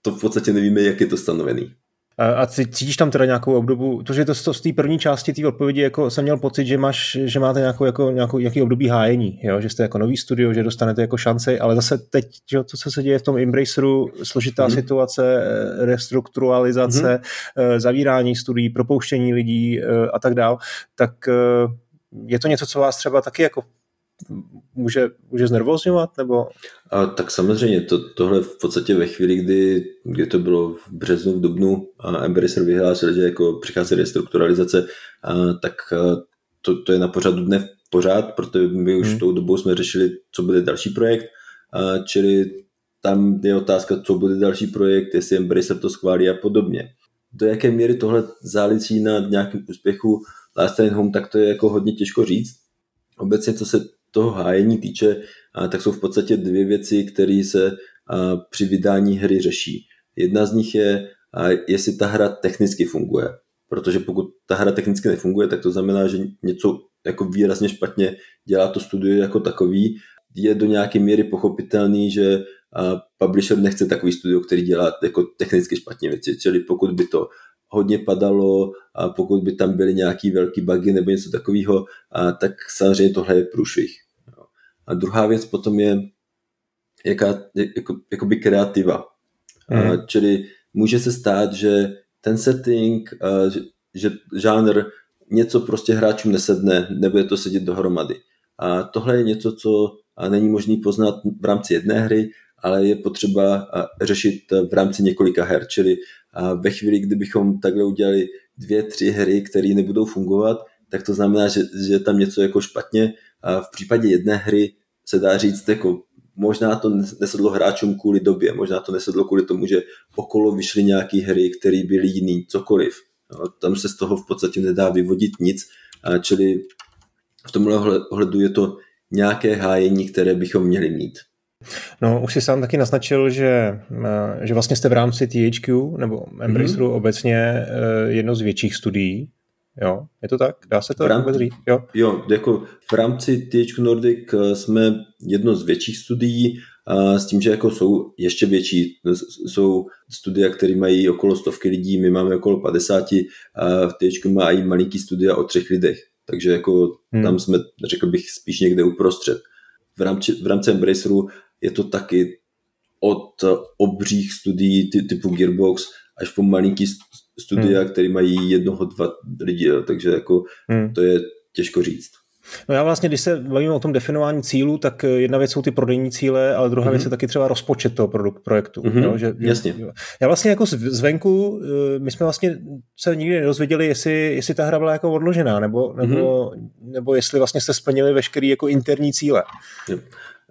to v podstatě nevíme, jak je to stanovený. A cítíš tam teda nějakou obdobu, protože to z té první části té odpovědi jako jsem měl pocit, že, máš, že máte nějakou, jako, nějakou, nějaký období hájení, jo? že jste jako nový studio, že dostanete jako šanci, ale zase teď, že to, co se děje v tom Embraceru, složitá mm-hmm. situace, restrukturalizace, mm-hmm. zavírání studií, propouštění lidí eh, a tak dál, tak eh, je to něco, co vás třeba taky jako může, může znervozňovat? Nebo? A, tak samozřejmě, to, tohle v podstatě ve chvíli, kdy, kdy to bylo v březnu, v dubnu a Embracer vyhlásil, že jako přichází restrukturalizace, a, tak a, to, to je na pořadu dne pořád, protože my už hmm. tou dobou jsme řešili, co bude další projekt, a, čili tam je otázka, co bude další projekt, jestli Embracer to schválí a podobně. Do jaké míry tohle záleží na nějakém úspěchu Last Train Home, tak to je jako hodně těžko říct. Obecně, co se toho hájení týče, tak jsou v podstatě dvě věci, které se při vydání hry řeší. Jedna z nich je, jestli ta hra technicky funguje. Protože pokud ta hra technicky nefunguje, tak to znamená, že něco jako výrazně špatně dělá to studio jako takový. Je do nějaké míry pochopitelný, že publisher nechce takový studio, který dělá jako technicky špatně věci. Čili pokud by to hodně padalo a pokud by tam byly nějaký velký bugy nebo něco takového, tak samozřejmě tohle je průšvih. A druhá věc potom je jaká, jako, jakoby kreativa. Mm. Uh, čili může se stát, že ten setting, že, že žánr něco prostě hráčům nesedne, nebude to sedět dohromady. A tohle je něco, co není možné poznat v rámci jedné hry, ale je potřeba řešit v rámci několika her. Čili ve chvíli, kdybychom takhle udělali dvě, tři hry, které nebudou fungovat, tak to znamená, že, že je tam něco jako špatně. A v případě jedné hry se dá říct, jako možná to nesedlo hráčům kvůli době, možná to nesedlo kvůli tomu, že okolo vyšly nějaké hry, které byly jiný, cokoliv. No, tam se z toho v podstatě nedá vyvodit nic, a čili v tomhle ohledu je to nějaké hájení, které bychom měli mít. No, už si sám taky naznačil, že, eh, že vlastně jste v rámci THQ nebo Embraceru mm-hmm. obecně eh, jedno z větších studií Jo, je to tak? Dá se to rám... vůbec říct? Jo. jo, jako v rámci THQ Nordic eh, jsme jedno z větších studií, a s tím, že jako jsou ještě větší, jsou studia, které mají okolo stovky lidí, my máme okolo 50, a v THQ má i malinký studia o třech lidech, takže jako hmm. tam jsme, řekl bych, spíš někde uprostřed. V rámci, v rámci Embraceru je to taky od obřích studií typu Gearbox až po malinký studia, hmm. které mají jednoho, dva lidi, takže jako hmm. to je těžko říct. No já vlastně, když se bavíme o tom definování cílů, tak eh, jedna věc jsou ty prodejní cíle, ale druhá mm-hmm. věc je taky třeba rozpočet toho produkt, projektu. Mm-hmm. Jo, že, Jasně. Já vlastně jako zvenku, eh, my jsme vlastně se nikdy nedozvěděli, jestli, jestli ta hra byla jako odložená, nebo, nebo, mm-hmm. nebo jestli vlastně jste splnili veškerý jako interní cíle. Jo.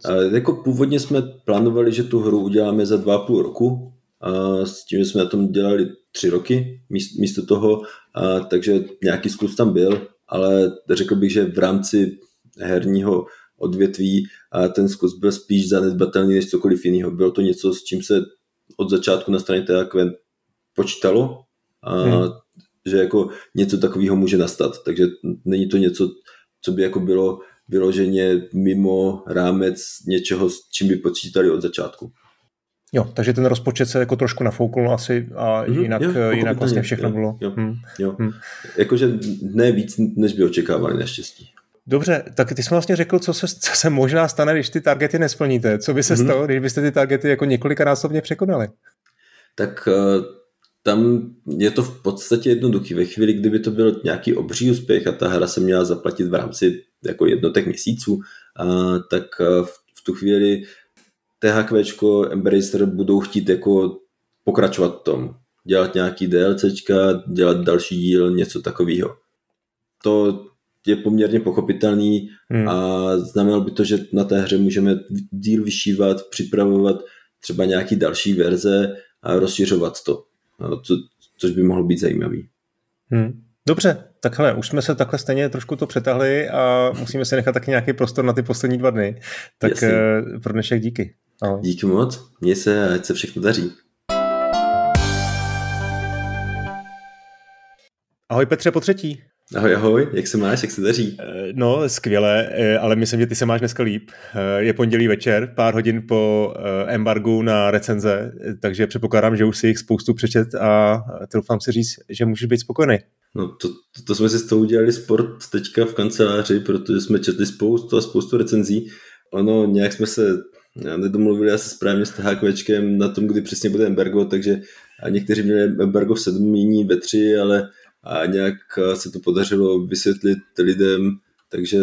A jako původně jsme plánovali, že tu hru uděláme za dva a půl roku, a s tím, že jsme na tom dělali tři roky místo toho, a, takže nějaký zkus tam byl, ale řekl bych, že v rámci herního odvětví a ten zkus byl spíš zanedbatelný než cokoliv jiného. Bylo to něco, s čím se od začátku na straně THQ počítalo, a, hmm. že jako něco takového může nastat. Takže není to něco, co by jako bylo vyloženě mimo rámec něčeho, s čím by počítali od začátku. Jo, takže ten rozpočet se jako trošku nafoukl asi a mm-hmm, jinak, jo, jinak vlastně všechno jo, bylo. Jo, hmm. jo. Hmm. Jakože ne víc, než by očekávali naštěstí. Dobře, tak ty jsi vlastně řekl, co se, co se možná stane, když ty targety nesplníte. Co by se mm-hmm. stalo, když byste ty targety jako několikanásobně překonali? Tak uh, tam je to v podstatě jednoduchý. Ve chvíli, kdyby to byl nějaký obří úspěch a ta hra se měla zaplatit v rámci jako jednotek měsíců, uh, tak v, v tu chvíli THQ, Embracer budou chtít jako pokračovat v tom. Dělat nějaký DLCčka, dělat další díl, něco takového. To je poměrně pochopitelný hmm. a znamenalo by to, že na té hře můžeme díl vyšívat, připravovat třeba nějaký další verze a rozšiřovat to, co, což by mohlo být zajímavý. Hmm. Dobře, tak hele, už jsme se takhle stejně trošku to přetahli a musíme si nechat taky nějaký prostor na ty poslední dva dny. Tak Jasně. Eh, pro dnešek díky. Ahoj. Díky moc, měj se a ať se všechno daří. Ahoj Petře po třetí. Ahoj, ahoj, jak se máš, jak se daří? Eh, no, skvěle, eh, ale myslím, že ty se máš dneska líp. Eh, je pondělí večer, pár hodin po embargu na recenze, takže předpokládám, že už si jich spoustu přečet a troufám si říct, že můžeš být spokojený. No to, to, to jsme si s tou udělali sport teďka v kanceláři, protože jsme četli spoustu a spoustu recenzí. Ono, nějak jsme se nedomluvili asi správně s THQčkem na tom, kdy přesně bude embargo, takže někteří měli embargo v sedm, jiní ve tři, ale a nějak se to podařilo vysvětlit lidem, takže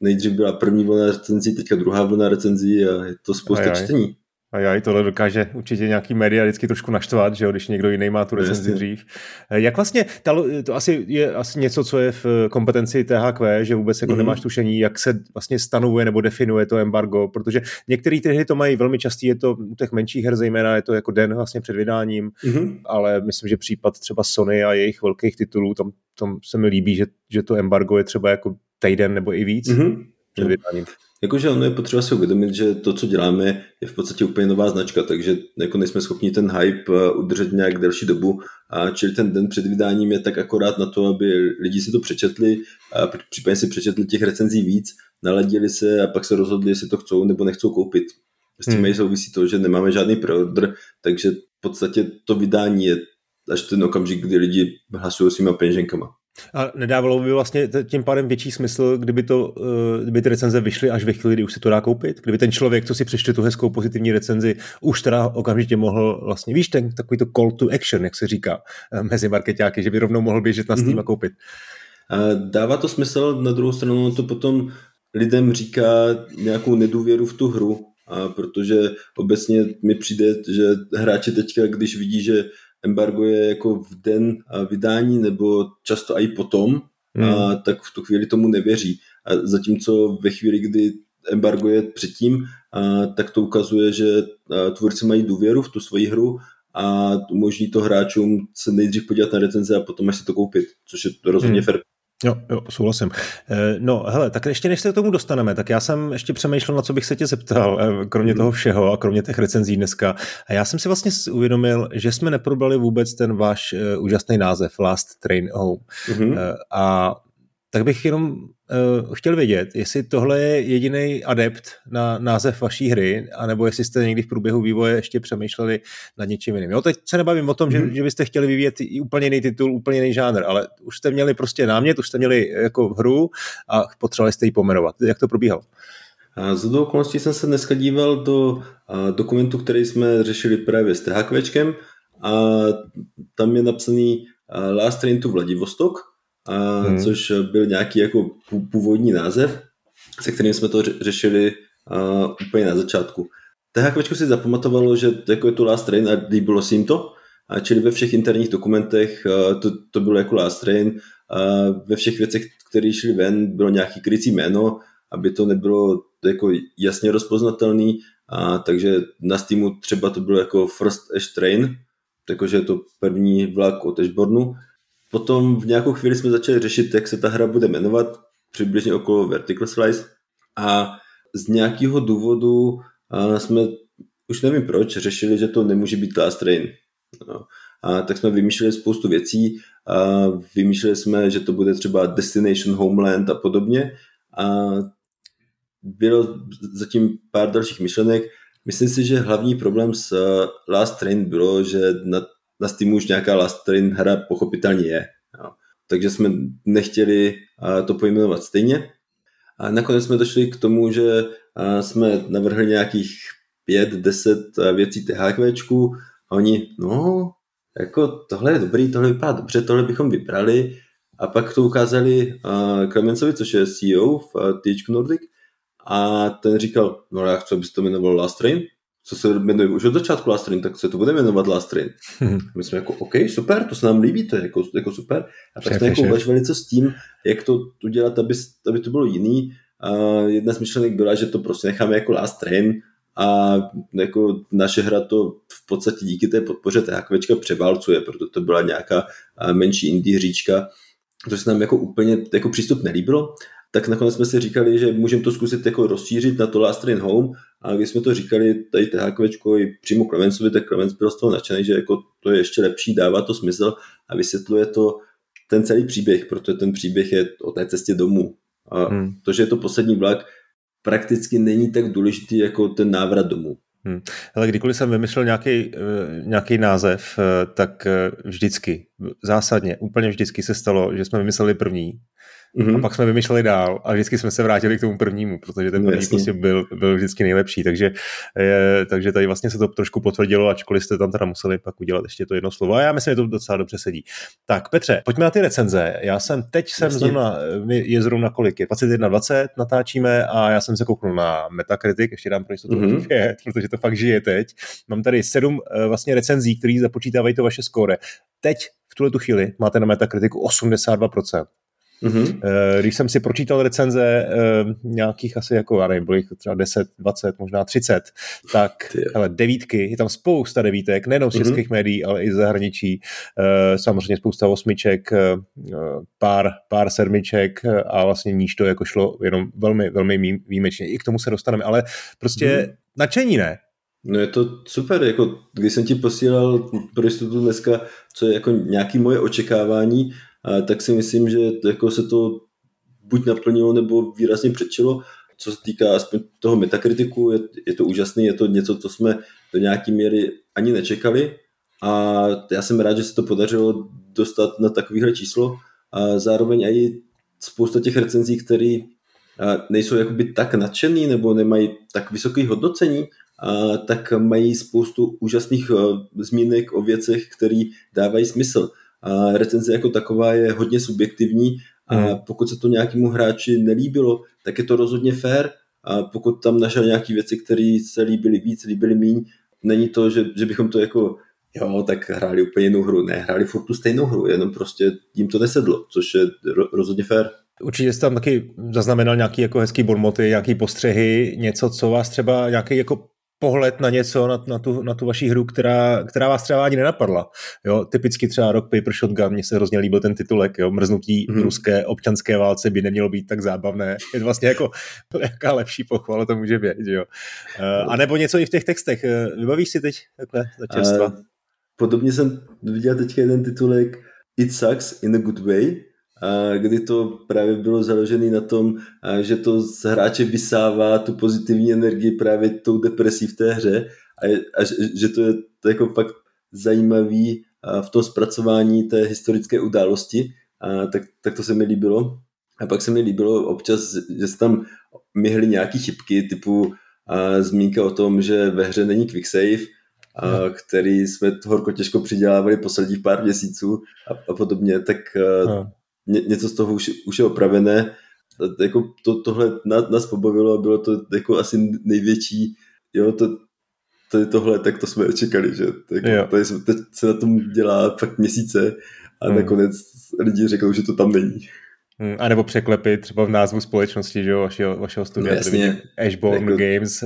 nejdřív byla první vlna recenzí, teďka druhá vlna recenzí a je to spousta čtení. A já i tohle dokáže určitě nějaký média vždycky trošku naštvat, že jo, když někdo jiný má tu recenzi dřív. Eh, jak vlastně, ta, to asi je asi něco, co je v kompetenci THQ, že vůbec jako mm-hmm. nemáš tušení, jak se vlastně stanovuje nebo definuje to embargo, protože některé ty hry to mají velmi častý, je to u těch menších her zejména, je to jako den vlastně před vydáním, mm-hmm. ale myslím, že případ třeba Sony a jejich velkých titulů, tam, tam se mi líbí, že, že to embargo je třeba jako týden nebo i víc mm-hmm. Před vydáním. Jakože ono je potřeba si uvědomit, že to, co děláme, je v podstatě úplně nová značka, takže jako nejsme schopni ten hype eh, udržet nějak delší dobu. A čili ten den před vydáním je tak akorát na to, aby lidi si to přečetli, a případně si přečetli těch recenzí víc, naladili se a pak se rozhodli, jestli to chcou nebo nechcou koupit. S tím hmm. souvisí to, že nemáme žádný preorder, takže v podstatě to vydání je až ten okamžik, kdy lidi hlasují svýma peněženkama. A nedávalo by vlastně tím pádem větší smysl, kdyby, to, eh, kdyby ty recenze vyšly až ve chvíli, kdy už se to dá koupit? Kdyby ten člověk, co si přečte tu hezkou pozitivní recenzi, už teda okamžitě mohl vlastně, víš, ten takový to call to action, jak se říká eh, mezi marketáky, že by rovnou mohl běžet na Steam mm-hmm. a koupit. Dává to smysl, na druhou stranu to potom lidem říká nějakou nedůvěru v tu hru, a protože obecně mi přijde, že hráči teďka, když vidí, že embargo je jako v den vydání nebo často i potom, hmm. a tak v tu chvíli tomu nevěří. A zatímco ve chvíli, kdy embargo je předtím, a tak to ukazuje, že tvůrci mají důvěru v tu svoji hru a umožní to hráčům se nejdřív podívat na recenze a potom až si to koupit, což je rozhodně hmm. fair Jo, jo, souhlasím. Eh, no, hele, tak ještě než se k tomu dostaneme, tak já jsem ještě přemýšlel, na co bych se tě zeptal, eh, kromě toho všeho a kromě těch recenzí dneska. A já jsem si vlastně uvědomil, že jsme neprobrali vůbec ten váš uh, úžasný název Last Train Home. Mm-hmm. A tak bych jenom uh, chtěl vědět, jestli tohle je jediný adept na název vaší hry, anebo jestli jste někdy v průběhu vývoje ještě přemýšleli nad něčím jiným. Jo, teď se nebavím o tom, mm-hmm. že, mhm. že byste chtěli vyvíjet i úplně jiný titul, úplně jiný žánr, ale už jste měli prostě námět, už jste měli jako hru a potřebovali jste ji pomenovat. Jak to probíhalo? Z do okolností jsem se dneska díval do dokumentu, který jsme řešili právě s THQčkem a tam je napsaný Last Train to Vladivostok, a hmm. což byl nějaký jako původní název, se kterým jsme to řešili uh, úplně na začátku. THQ si zapamatovalo, že jako je to Last Train a líbilo si jim to, a čili ve všech interních dokumentech uh, to, to bylo jako Last Train, uh, ve všech věcech, které šly ven, bylo nějaký krycí jméno, aby to nebylo jako jasně rozpoznatelný, a takže na Steamu třeba to bylo jako First Ash Train, takže je to první vlak od Ashbornu, Potom v nějakou chvíli jsme začali řešit, jak se ta hra bude jmenovat, přibližně okolo Vertical Slice a z nějakého důvodu jsme, už nevím proč, řešili, že to nemůže být Last Train. No. A tak jsme vymýšleli spoustu věcí, a vymýšleli jsme, že to bude třeba Destination Homeland a podobně a bylo zatím pár dalších myšlenek Myslím si, že hlavní problém s Last Train bylo, že na, na Steamu už nějaká Last Train hra pochopitelně je. Jo. Takže jsme nechtěli to pojmenovat stejně. A nakonec jsme došli k tomu, že jsme navrhli nějakých pět, deset věcí THQčku a oni, no, jako tohle je dobrý, tohle vypadá dobře, tohle bychom vybrali a pak to ukázali Klemencovi, což je CEO v THQ Nordic a ten říkal, no já chci, aby se to jmenovalo Last Train, co se jmenuje už od začátku Last Train, tak se to bude jmenovat Last Train. My jsme jako, OK, super, to se nám líbí, to je jako, jako super. A tak jsme jako uvažovali co s tím, jak to udělat, aby, aby to bylo jiný. A jedna z myšlenek byla, že to prostě necháme jako Last Train a jako naše hra to v podstatě díky té podpoře THQčka převálcuje, protože to byla nějaká menší indie hříčka, to se nám jako úplně jako přístup nelíbilo, tak nakonec jsme si říkali, že můžeme to zkusit jako rozšířit na to Last Train Home a když jsme to říkali tady THQčko i přímo Klemencovi, tak Klemenc byl z toho nadšený, že jako to je ještě lepší, dává to smysl a vysvětluje to ten celý příběh, protože ten příběh je o té cestě domů. A hmm. to, že je to poslední vlak, prakticky není tak důležitý jako ten návrat domů. Hmm. Ale kdykoliv jsem vymyslel nějaký, eh, nějaký název, eh, tak eh, vždycky, zásadně, úplně vždycky se stalo, že jsme vymysleli první Mm-hmm. A pak jsme vymýšleli dál a vždycky jsme se vrátili k tomu prvnímu, protože ten první no, prostě byl, byl vždycky nejlepší. Takže, je, takže tady vlastně se to trošku potvrdilo, ačkoliv jste tam teda museli pak udělat ještě to jedno slovo. A já myslím, že to docela dobře sedí. Tak Petře, pojďme na ty recenze. Já jsem teď jsem zrovna, je zrovna kolik je? 21.20 natáčíme a já jsem se kouknul na Metacritic, ještě dám pro jistotu mm-hmm. protože to fakt žije teď. Mám tady sedm eh, vlastně recenzí, které započítávají to vaše skóre. Teď v tuhle tu chvíli máte na Metacriticu 82%. Mm-hmm. Když jsem si pročítal recenze eh, nějakých asi jako, já nevím, bylo jich třeba 10, 20, možná 30, tak hele, devítky, je tam spousta devítek, nejenom z mm-hmm. českých médií, ale i z zahraničí, eh, samozřejmě spousta osmiček, pár, pár sedmiček a vlastně níž to jako šlo jenom velmi, velmi výjimečně. I k tomu se dostaneme, ale prostě mm-hmm. nadšení ne, No je to super, jako když jsem ti posílal pro jistotu dneska, co je jako nějaký moje očekávání, tak si myslím, že jako se to buď naplnilo nebo výrazně předčilo. Co se týká aspoň toho metakritiku, je, je to úžasný, je to něco, co jsme do nějaké míry ani nečekali a já jsem rád, že se to podařilo dostat na takovýhle číslo a zároveň i spousta těch recenzí, které nejsou jakoby tak nadšený nebo nemají tak vysoké hodnocení, tak mají spoustu úžasných zmínek o věcech, které dávají smysl. A recenze jako taková je hodně subjektivní a hmm. pokud se to nějakému hráči nelíbilo, tak je to rozhodně fair a pokud tam našel nějaké věci, které se líbily víc, líbily míň, není to, že, že bychom to jako jo, tak hráli úplně jinou hru. Ne, hráli furt tu stejnou hru, jenom prostě jim to nesedlo, což je rozhodně fair. Určitě jste tam taky zaznamenal nějaký jako hezký bonmoty, nějaký postřehy, něco, co vás třeba nějaký jako pohled na něco, na, na, tu, na tu vaši hru, která, která vás třeba ani nenapadla. Jo, typicky třeba Rock Paper Shotgun, mně se hrozně líbil ten titulek, jo, mrznutí mm. ruské občanské válce by nemělo být tak zábavné. Je to vlastně jako, jaká lepší pochvala to může být, jo. Uh, a nebo něco i v těch textech. Eh, vybavíš si teď takhle za čerstva? Uh, podobně jsem viděl teď jeden titulek It sucks in a good way, kdy to právě bylo založené na tom, že to z hráče vysává tu pozitivní energii právě tou depresí v té hře a, a že to je to jako fakt zajímavý v tom zpracování té historické události, a tak, tak to se mi líbilo. A pak se mi líbilo občas, že se tam myhly nějaký chybky, typu a zmínka o tom, že ve hře není quick save, a, no. který jsme horko těžko přidělávali posledních pár měsíců a, a podobně, tak no ně, něco z toho už, už je opravené. Jako to, tohle nás, nás pobavilo a bylo to jako asi největší, jo, to, to je tohle, tak to jsme čekali, že jako, tady, teď se na tom dělá fakt měsíce a hmm. nakonec lidi řeknou, že to tam není. Hmm, a nebo překlepy třeba v názvu společnosti, že jo, vašeho, vašeho studia. No, jasně. Ashbourne jako... Games,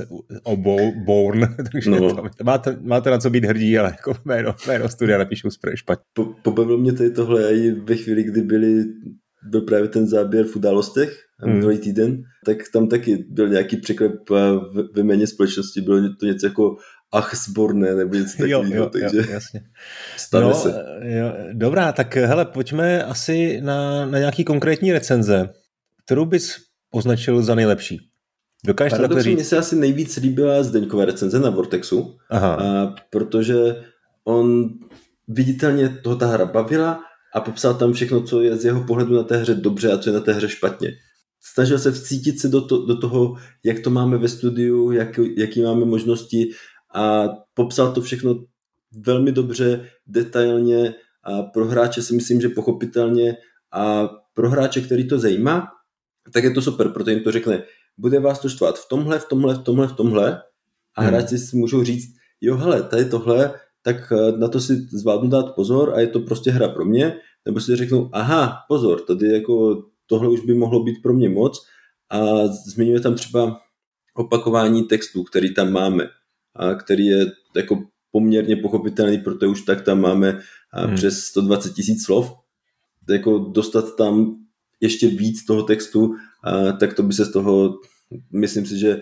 Born, takže no. to, máte, máte na co být hrdí, ale jako jméno, jméno studia napíšu špatně. Po, pobavilo mě tady tohle i ve chvíli, kdy byli, byl právě ten záběr v událostech hmm. minulý týden, tak tam taky byl nějaký překlep ve jméně společnosti, bylo to něco jako ach zborné nebo něco takového, jo, jo, takže jo, jasně. stane no, se. Jo, dobrá, tak hele, pojďme asi na, na nějaký konkrétní recenze, kterou bys označil za nejlepší. Dokážeš to takhle říct? Mně se asi nejvíc líbila Zdeňková recenze na Vortexu, Aha. A, protože on viditelně toho ta hra bavila a popsal tam všechno, co je z jeho pohledu na té hře dobře a co je na té hře špatně. Snažil se vcítit se do, to, do toho, jak to máme ve studiu, jak, jaký máme možnosti a popsal to všechno velmi dobře, detailně a pro hráče si myslím, že pochopitelně. A pro hráče, který to zajímá, tak je to super, protože jim to řekne, bude vás to štvát v tomhle, v tomhle, v tomhle, v tomhle. A hmm. hráči si můžou říct, jo hele, tady tohle, tak eh, na to si zvládnu dát pozor a je to prostě hra pro mě, nebo si řeknou, aha, pozor, tady jako tohle už by mohlo být pro mě moc. A zmiňuje tam třeba opakování textů, který tam máme a který je jako poměrně pochopitelný, protože už tak tam máme hmm. přes 120 tisíc slov, jako dostat tam ještě víc toho textu, a, tak to by se z toho, myslím si, že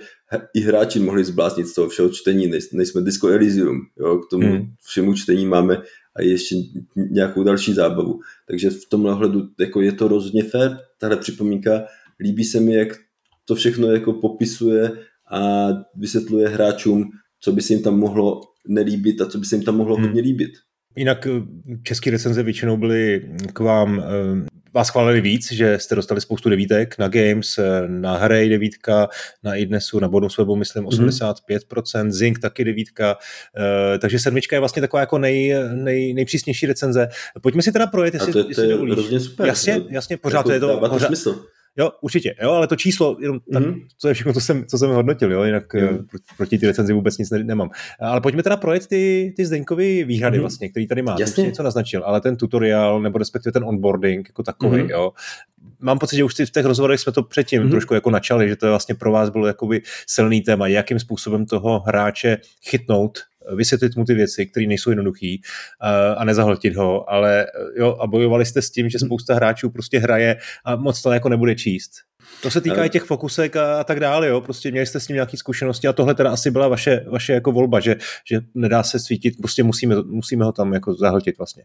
i hráči mohli zbláznit z toho všeho čtení, nejsme Disco Elysium, jo, k tomu hmm. všemu čtení máme a ještě nějakou další zábavu. Takže v tomhle hledu jako je to rozhodně fér, tahle připomínka, líbí se mi, jak to všechno jako popisuje a vysvětluje hráčům, co by se jim tam mohlo nelíbit a co by se jim tam mohlo hmm. hodně líbit. Jinak eh, české recenze většinou byly k vám, eh, vás chválili víc, že jste dostali spoustu devítek na Games, eh, na Hray devítka, na idnesu, na bonus webu myslím 85%, mm. Zing taky devítka, takže sedmička je vlastně taková jako nej, nej, nejpřísnější recenze. Pojďme si teda projet, jestli, a to, je, jestli to je hrozně super. Jasně, jasně, pořád jako, to je to. Pořád, smysl. Jo, určitě, jo, ale to číslo, jenom tak, mm-hmm. to je všechno, co jsem, co jsem hodnotil, jo, jinak mm. proti ty recenzi vůbec nic ne, nemám. Ale pojďme teda projet ty, ty Zdeňkovy výhrady mm-hmm. vlastně, který tady má, Jasně. něco naznačil, ale ten tutoriál, nebo respektive ten onboarding jako takový, mm-hmm. jo. Mám pocit, že už v těch rozhovorech jsme to předtím mm-hmm. trošku jako načali, že to vlastně pro vás bylo jakoby silný téma, jakým způsobem toho hráče chytnout vysvětlit mu ty věci, které nejsou jednoduché a nezahltit ho, ale jo, a bojovali jste s tím, že spousta hráčů prostě hraje a moc to jako nebude číst. To se týká i těch fokusek a, a tak dále, jo. Prostě měli jste s tím nějaké zkušenosti a tohle teda asi byla vaše, vaše jako volba, že, že nedá se svítit, prostě musíme, musíme ho tam jako zahltit vlastně.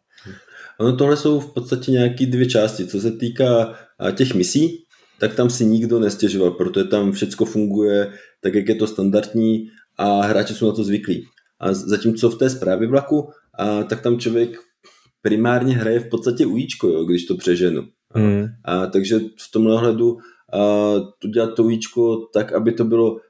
Ono tohle jsou v podstatě nějaké dvě části. Co se týká těch misí, tak tam si nikdo nestěžoval, protože tam všechno funguje tak, jak je to standardní a hráči jsou na to zvyklí. A zatímco v té zprávě vlaku, a, tak tam člověk primárně hraje v podstatě ujíčko, jo, když to přeženu. Hmm. A, takže v tomhle hledu to dělat to ujíčko tak, aby to bylo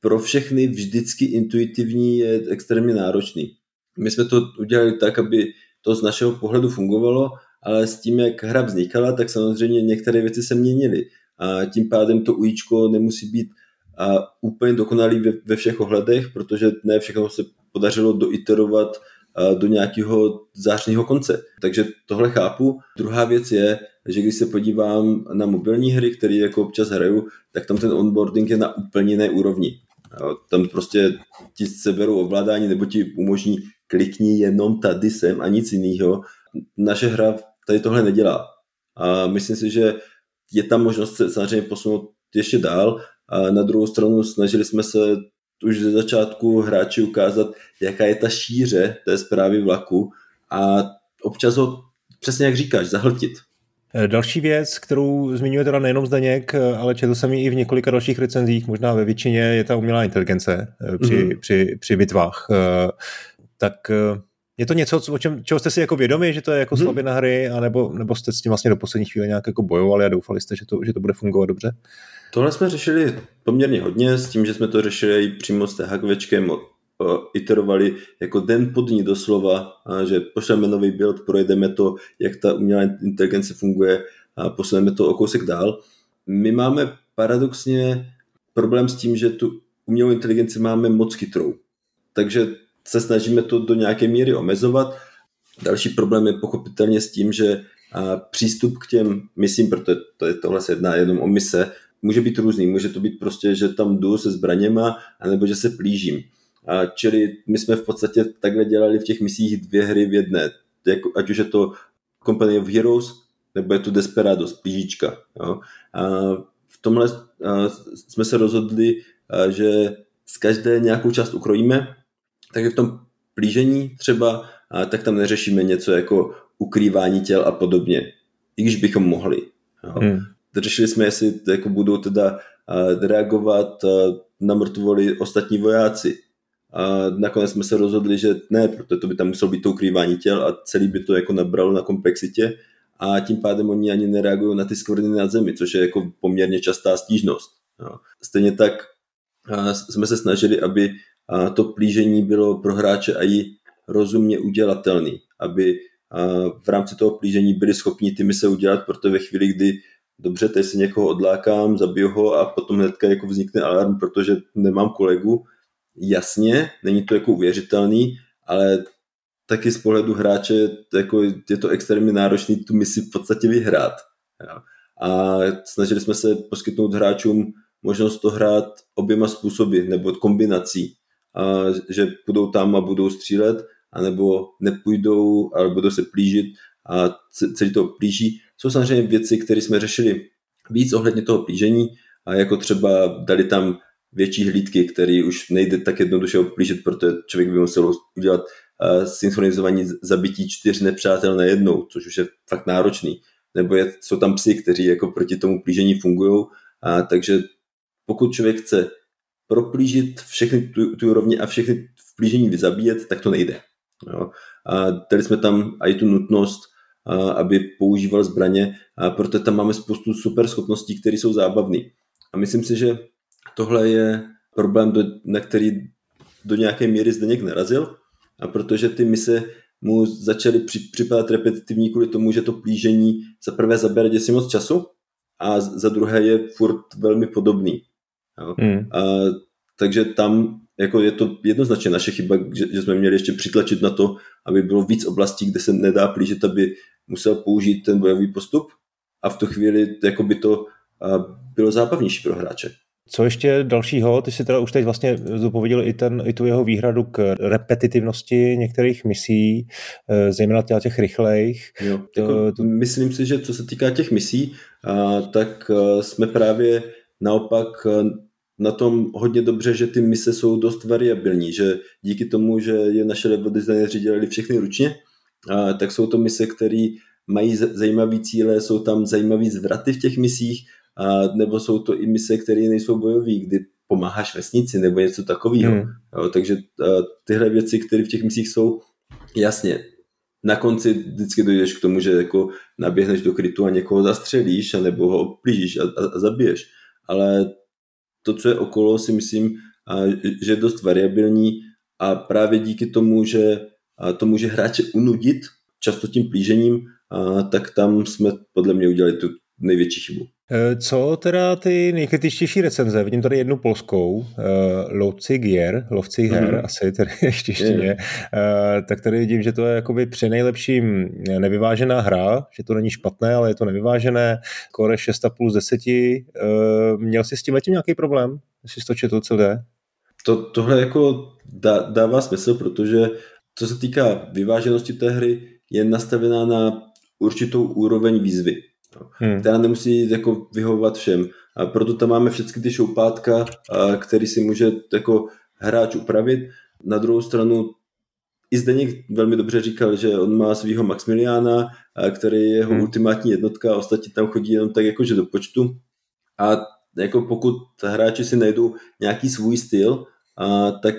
pro všechny vždycky intuitivní, je extrémně náročný. My jsme to udělali tak, aby to z našeho pohledu fungovalo, ale s tím, jak hra vznikala, tak samozřejmě některé věci se měnily. A tím pádem to ujíčko nemusí být a úplně dokonalý ve, ve všech ohledech, protože ne všechno se podařilo doiterovat do nějakého zářního konce. Takže tohle chápu. Druhá věc je, že když se podívám na mobilní hry, které jako občas hraju, tak tam ten onboarding je na úplně jiné úrovni. Tam prostě ti seberou ovládání nebo ti umožní klikni jenom tady sem a nic jiného. Naše hra tady tohle nedělá. A myslím si, že je tam možnost se samozřejmě posunout ještě dál. A na druhou stranu snažili jsme se už ze začátku hráči ukázat, jaká je ta šíře té zprávy vlaku a občas ho, přesně jak říkáš, zahltit. Eh, další věc, kterou zmiňuje teda nejenom Zdeněk, eh, ale četl jsem ji i v několika dalších recenzích, možná ve většině, je ta umělá inteligence eh, při, mm-hmm. při, při bitvách. Tak je to něco, o čem, čeho jste si jako vědomi, že to je jako mm-hmm. slabina hry, anebo, nebo jste s tím vlastně do poslední chvíle nějak jako bojovali a doufali jste, že to, že to bude fungovat dobře? Tohle jsme řešili poměrně hodně s tím, že jsme to řešili přímo s THQVčkem, iterovali jako den po dní doslova, že pošleme nový build, projedeme to, jak ta umělá inteligence funguje a posuneme to o kousek dál. My máme paradoxně problém s tím, že tu umělou inteligenci máme moc chytrou. Takže se snažíme to do nějaké míry omezovat. Další problém je pochopitelně s tím, že přístup k těm misím, protože to je, tohle se jedná jenom o mise, může být různý. Může to být prostě, že tam jdu se zbraněma, anebo že se plížím. A čili my jsme v podstatě takhle dělali v těch misích dvě hry v jedné. Jako, ať už je to Company of Heroes, nebo je to Desperados, plížička. Jo. A v tomhle a, jsme se rozhodli, a, že z každé nějakou část ukrojíme, takže v tom plížení třeba, a, tak tam neřešíme něco jako ukrývání těl a podobně, i když bychom mohli. Jo. Hmm řešili jsme, jestli jako budou teda reagovat na mrtvoly ostatní vojáci. A nakonec jsme se rozhodli, že ne, protože to by tam muselo být to ukrývání těl a celý by to jako nabralo na komplexitě a tím pádem oni ani nereagují na ty skvrny na zemi, což je jako poměrně častá stížnost. Stejně tak jsme se snažili, aby to plížení bylo pro hráče i rozumně udělatelný, aby v rámci toho plížení byli schopni ty mise udělat, protože ve chvíli, kdy dobře, teď si někoho odlákám, zabiju ho a potom hnedka jako vznikne alarm, protože nemám kolegu, jasně, není to jako uvěřitelný, ale taky z pohledu hráče jako je to extrémně náročný tu misi v podstatě vyhrát. A snažili jsme se poskytnout hráčům možnost to hrát oběma způsoby nebo kombinací. A že půjdou tam a budou střílet, anebo nepůjdou, ale budou se plížit a celý to plíží. Jsou samozřejmě věci, které jsme řešili víc ohledně toho plížení, a jako třeba dali tam větší hlídky, který už nejde tak jednoduše oplížit, protože člověk by musel udělat uh, synchronizovaní zabití čtyř nepřátel na jednou, což už je fakt náročný. Nebo je, jsou tam psy, kteří jako proti tomu plížení fungují, a takže pokud člověk chce proplížit všechny tu, tu úrovni a všechny v plížení vyzabíjet, tak to nejde. Jo. A dali jsme tam i tu nutnost, aby používal zbraně, a proto tam máme spoustu super schopností, které jsou zábavné. A myslím si, že tohle je problém, do, na který do nějaké míry Zdeněk narazil, a protože ty mise mu začaly při, připadat repetitivní kvůli tomu, že to plížení za prvé zabere děsi moc času a za druhé je furt velmi podobný. Jo. Hmm. A, takže tam jako je to jednoznačně naše chyba, že, že jsme měli ještě přitlačit na to, aby bylo víc oblastí, kde se nedá plížit, aby musel použít ten bojový postup a v tu chvíli jako by to bylo zábavnější pro hráče. Co ještě dalšího? Ty si teda už teď vlastně dopověděl i, ten, i tu jeho výhradu k repetitivnosti některých misí, eh, zejména těch rychlejch. Jo, jako, to... Myslím si, že co se týká těch misí, tak eh, jsme právě naopak eh, na tom hodně dobře, že ty mise jsou dost variabilní, že díky tomu, že je naše level designéři dělali všechny ručně, tak jsou to mise, které mají zajímavé cíle, jsou tam zajímavé zvraty v těch misích, nebo jsou to i mise, které nejsou bojové, kdy pomáháš vesnici nebo něco takového. Hmm. Jo, takže tyhle věci, které v těch misích jsou, jasně, na konci vždycky dojdeš k tomu, že jako naběhneš do krytu a někoho zastřelíš, nebo ho oplížíš a, a, a zabiješ. Ale to, co je okolo, si myslím, a, že je dost variabilní a právě díky tomu, že to může hráče unudit často tím plížením, tak tam jsme podle mě udělali tu největší chybu. Eh, co teda ty nejkritičtější recenze? Vidím tady jednu polskou, uh, Lovci Gier, Lovci Her, mm-hmm. asi tady ještě ještě uh, tak tady vidím, že to je jakoby při nejlepším nevyvážená hra, že to není špatné, ale je to nevyvážené, skoro 6,5 z 10. Uh, měl jsi s tím letím nějaký problém? Jestli jsi to četl, co jde? To, tohle jako dá, dává smysl, protože co se týká vyváženosti té hry, je nastavená na určitou úroveň výzvy hmm. která nemusí jako vyhovovat všem. A proto tam máme všechny ty šoupátka, který si může jako hráč upravit. Na druhou stranu i Zdeněk velmi dobře říkal, že on má svého Maximiliana, který je jeho hmm. ultimátní jednotka a ostatní tam chodí jenom tak jakože do počtu. A jako pokud hráči si najdou nějaký svůj styl, a, tak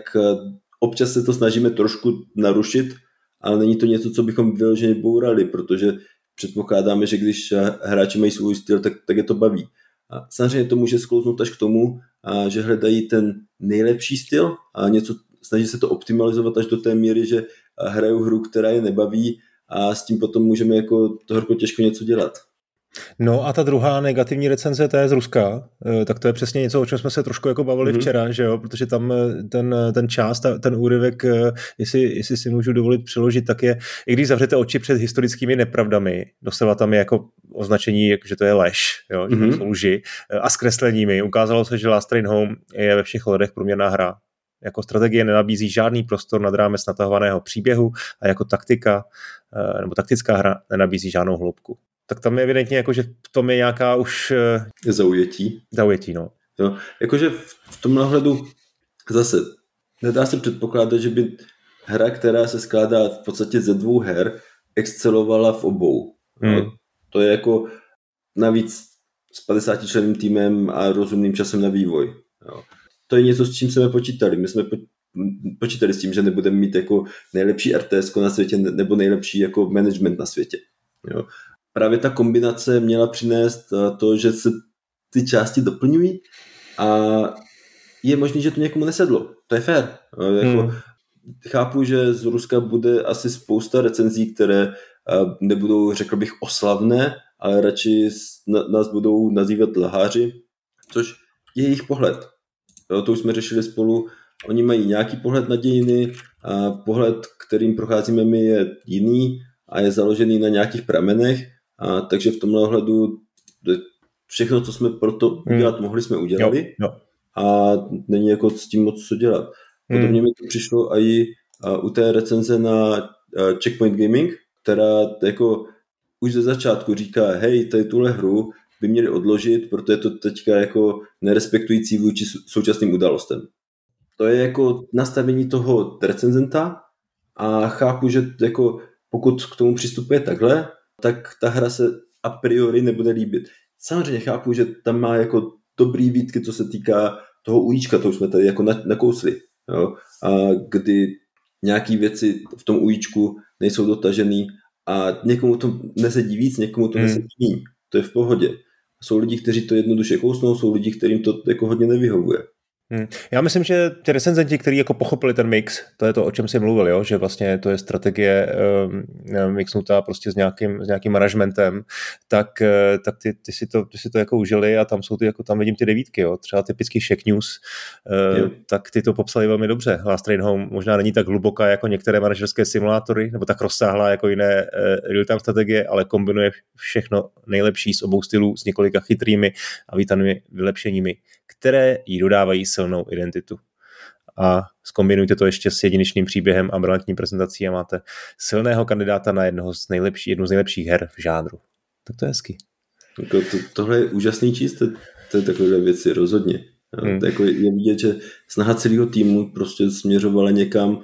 občas se to snažíme trošku narušit, ale není to něco, co bychom vyloženě bourali, protože předpokládáme, že když hráči mají svůj styl, tak, tak je to baví. A samozřejmě to může sklouznout až k tomu, a že hledají ten nejlepší styl a něco, snaží se to optimalizovat až do té míry, že hrajou hru, která je nebaví a s tím potom můžeme jako to horko těžko něco dělat. No a ta druhá negativní recenze, to je z Ruska, eh, tak to je přesně něco, o čem jsme se trošku jako bavili mm-hmm. včera, že jo, protože tam eh, ten, eh, ten čas, ten úryvek, jestli, jestli si můžu dovolit přeložit, tak je, i když zavřete oči před historickými nepravdami, doslova tam je jako označení, že to je lež, jo, že mm-hmm. to jsou lži, a zkresleními. Ukázalo se, že Last Train Home je ve všech hledech průměrná hra. Jako strategie nenabízí žádný prostor nad rámec natahovaného příběhu a jako taktika nebo taktická hra nenabízí žádnou hloubku tak tam je evidentně jako, že v tom je nějaká už... Eh, zaujetí. Zaujetí, no. Jo, jakože v tom náhledu zase nedá se předpokládat, že by hra, která se skládá v podstatě ze dvou her, excelovala v obou. Hmm. No, to je jako navíc s 50 členným týmem a rozumným časem na vývoj. Jo. To je něco, s čím jsme počítali. My jsme počítali s tím, že nebudeme mít jako nejlepší RTS na světě nebo nejlepší jako management na světě. Jo. Právě ta kombinace měla přinést eh, to, že se ty části doplňují a je možné, že to někomu nesedlo. To je fér. Jako, hmm. Chápu, že z Ruska bude asi spousta recenzí, které eh, nebudou, řekl bych, oslavné, ale radši nás budou nazývat lháři, což je jejich pohled. To už jsme řešili spolu. Oni mají nějaký pohled na dějiny a pohled, kterým procházíme my, je jiný a je založený na nějakých pramenech. A takže v tomhle ohledu všechno, co jsme pro to hmm. udělat mohli, jsme udělali. Jo, jo. A není jako s tím moc co dělat. Podobně hmm. mi to přišlo i u té recenze na Checkpoint Gaming, která jako už ze začátku říká, hej, tady tuhle hru by měli odložit, protože je to teďka jako nerespektující vůči současným událostem. To je jako nastavení toho recenzenta a chápu, že jako pokud k tomu přistupuje takhle, tak ta hra se a priori nebude líbit. Samozřejmě chápu, že tam má jako dobrý výtky, co se týká toho ujíčka, to už jsme tady jako nakousli, jo? A kdy nějaký věci v tom ujíčku nejsou dotažený a někomu to nesedí víc, někomu to hmm. nesedí méně. To je v pohodě. Jsou lidi, kteří to jednoduše kousnou, jsou lidi, kterým to jako hodně nevyhovuje. Hmm. Já myslím, že ty recenzenti, kteří jako pochopili ten mix, to je to, o čem jsi mluvil, jo? že vlastně to je strategie um, mixnutá prostě s nějakým, s nějakým managementem, tak, uh, tak ty, ty, si to, ty si to jako užili a tam jsou ty, jako tam vidím ty devítky, jo? třeba typický Shack News, uh, tak ty to popsali velmi dobře. Last Train Home možná není tak hluboká jako některé manažerské simulátory, nebo tak rozsáhlá jako jiné uh, real-time strategie, ale kombinuje všechno nejlepší z obou stylů s několika chytrými a vítanými vylepšeními, které jí dodávají silnou identitu. A zkombinujte to ještě s jedinečným příběhem a brilantní prezentací a máte silného kandidáta na jednoho z nejlepší, jednu z nejlepších her v žánru. Tak to je hezky. Jako to, tohle je úžasný číst, to, to je takové věci, rozhodně. Hmm. To jako je vidět, že snaha celého týmu prostě směřovala někam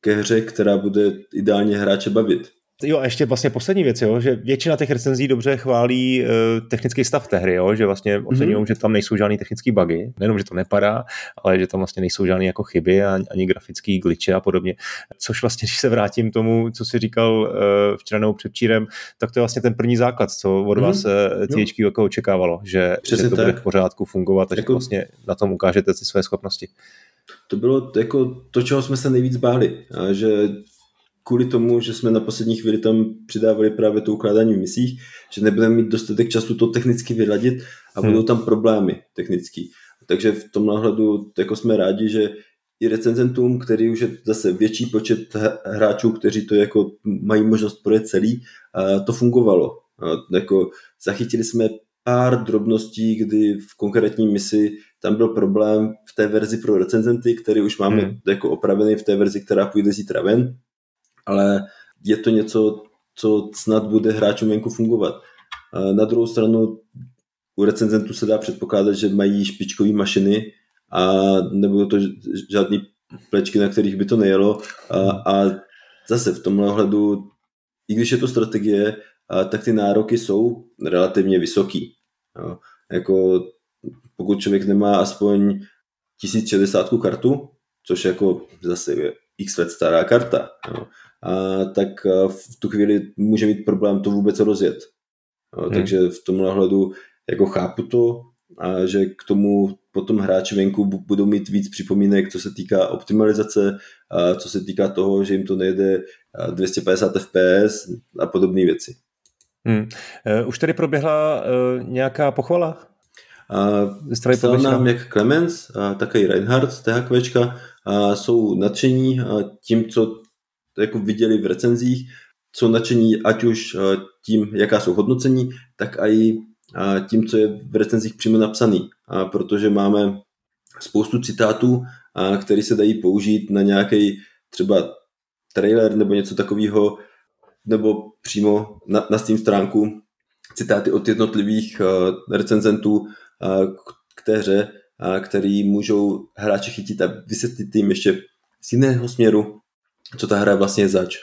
ke hře, která bude ideálně hráče bavit. Jo, a ještě vlastně poslední věc, jo, že většina těch recenzí dobře chválí uh, technický stav té hry, jo, že vlastně mhm. oceňují, mm-hmm. že tam nejsou žádný technické bugy, nejenom, že to nepadá, ale že tam vlastně nejsou žádné jako chyby ani, ani grafické glitche a podobně. Což vlastně, když se vrátím tomu, co si říkal uh, včera nebo předčírem, tak to je vlastně ten první základ, co od vás mm-hmm. THQ jako očekávalo, že, že to tak. bude v pořádku fungovat a jako... že vlastně na tom ukážete si své schopnosti. To bylo jako to, čeho jsme se nejvíc báli, že kvůli tomu, že jsme na poslední chvíli tam přidávali právě to ukládání v misích, že nebudeme mít dostatek času to technicky vyladit a hmm. budou tam problémy technický. Takže v tom náhledu jako jsme rádi, že i recenzentům, který už je zase větší počet hráčů, kteří to jako mají možnost projet celý, to fungovalo. Jako zachytili jsme pár drobností, kdy v konkrétní misi tam byl problém v té verzi pro recenzenty, který už máme hmm. jako opravený v té verzi, která půjde zítra ven ale je to něco, co snad bude hráčům venku fungovat. Na druhou stranu u recenzentů se dá předpokládat, že mají špičkové mašiny a nebudou to žádný plečky, na kterých by to nejelo a, a zase v tomhle ohledu, i když je to strategie, a, tak ty nároky jsou relativně vysoký. Jo. Jako pokud člověk nemá aspoň 1060 kartu, což jako zase je x let stará karta, jo, tak v tu chvíli může mít problém to vůbec rozjet. A, hmm. Takže v tomhle hledu jako chápu to, a že k tomu potom hráči venku budou mít víc připomínek, co se týká optimalizace, a co se týká toho, že jim to nejde 250 fps a podobné věci. Hmm. Uh, už tady proběhla uh, nějaká pochvala? Uh, Psal nám jak Clemens, uh, tak i Reinhardt z uh, jsou nadšení tím, co jako viděli v recenzích, jsou nadšení ať už eh, tím, jaká jsou hodnocení, tak i eh, tím, co je v recenzích přímo napsaný. A protože máme spoustu citátů, které se dají použít na nějaký třeba trailer nebo něco takového, nebo přímo na, na Steam stránku citáty od jednotlivých recenzentů uh, k té hře, který můžou hráči chytit a vysvětlit jim ještě z jiného směru, co ta hra vlastně zač.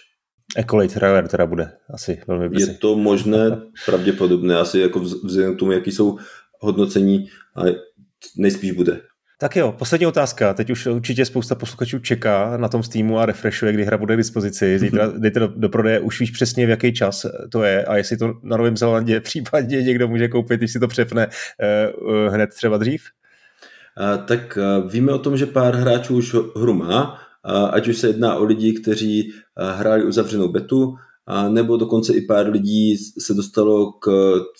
Ecolate Trailer teda bude asi velmi brzy. Je to možné, pravděpodobné, asi jako vzhledem k tomu, jaký jsou hodnocení, ale nejspíš bude. Tak jo, poslední otázka. Teď už určitě spousta posluchačů čeká na tom Steamu a refreshuje, kdy hra bude k dispozici. Zítra jdete do, do prodeje, už víš přesně, v jaký čas to je a jestli to na Novém Zelandě případně někdo může koupit, když si to přepne uh, hned třeba dřív? Uh, tak uh, víme o tom, že pár hráčů už hru má, ať už se jedná o lidi, kteří uh, hráli uzavřenou betu, a nebo dokonce i pár lidí se dostalo k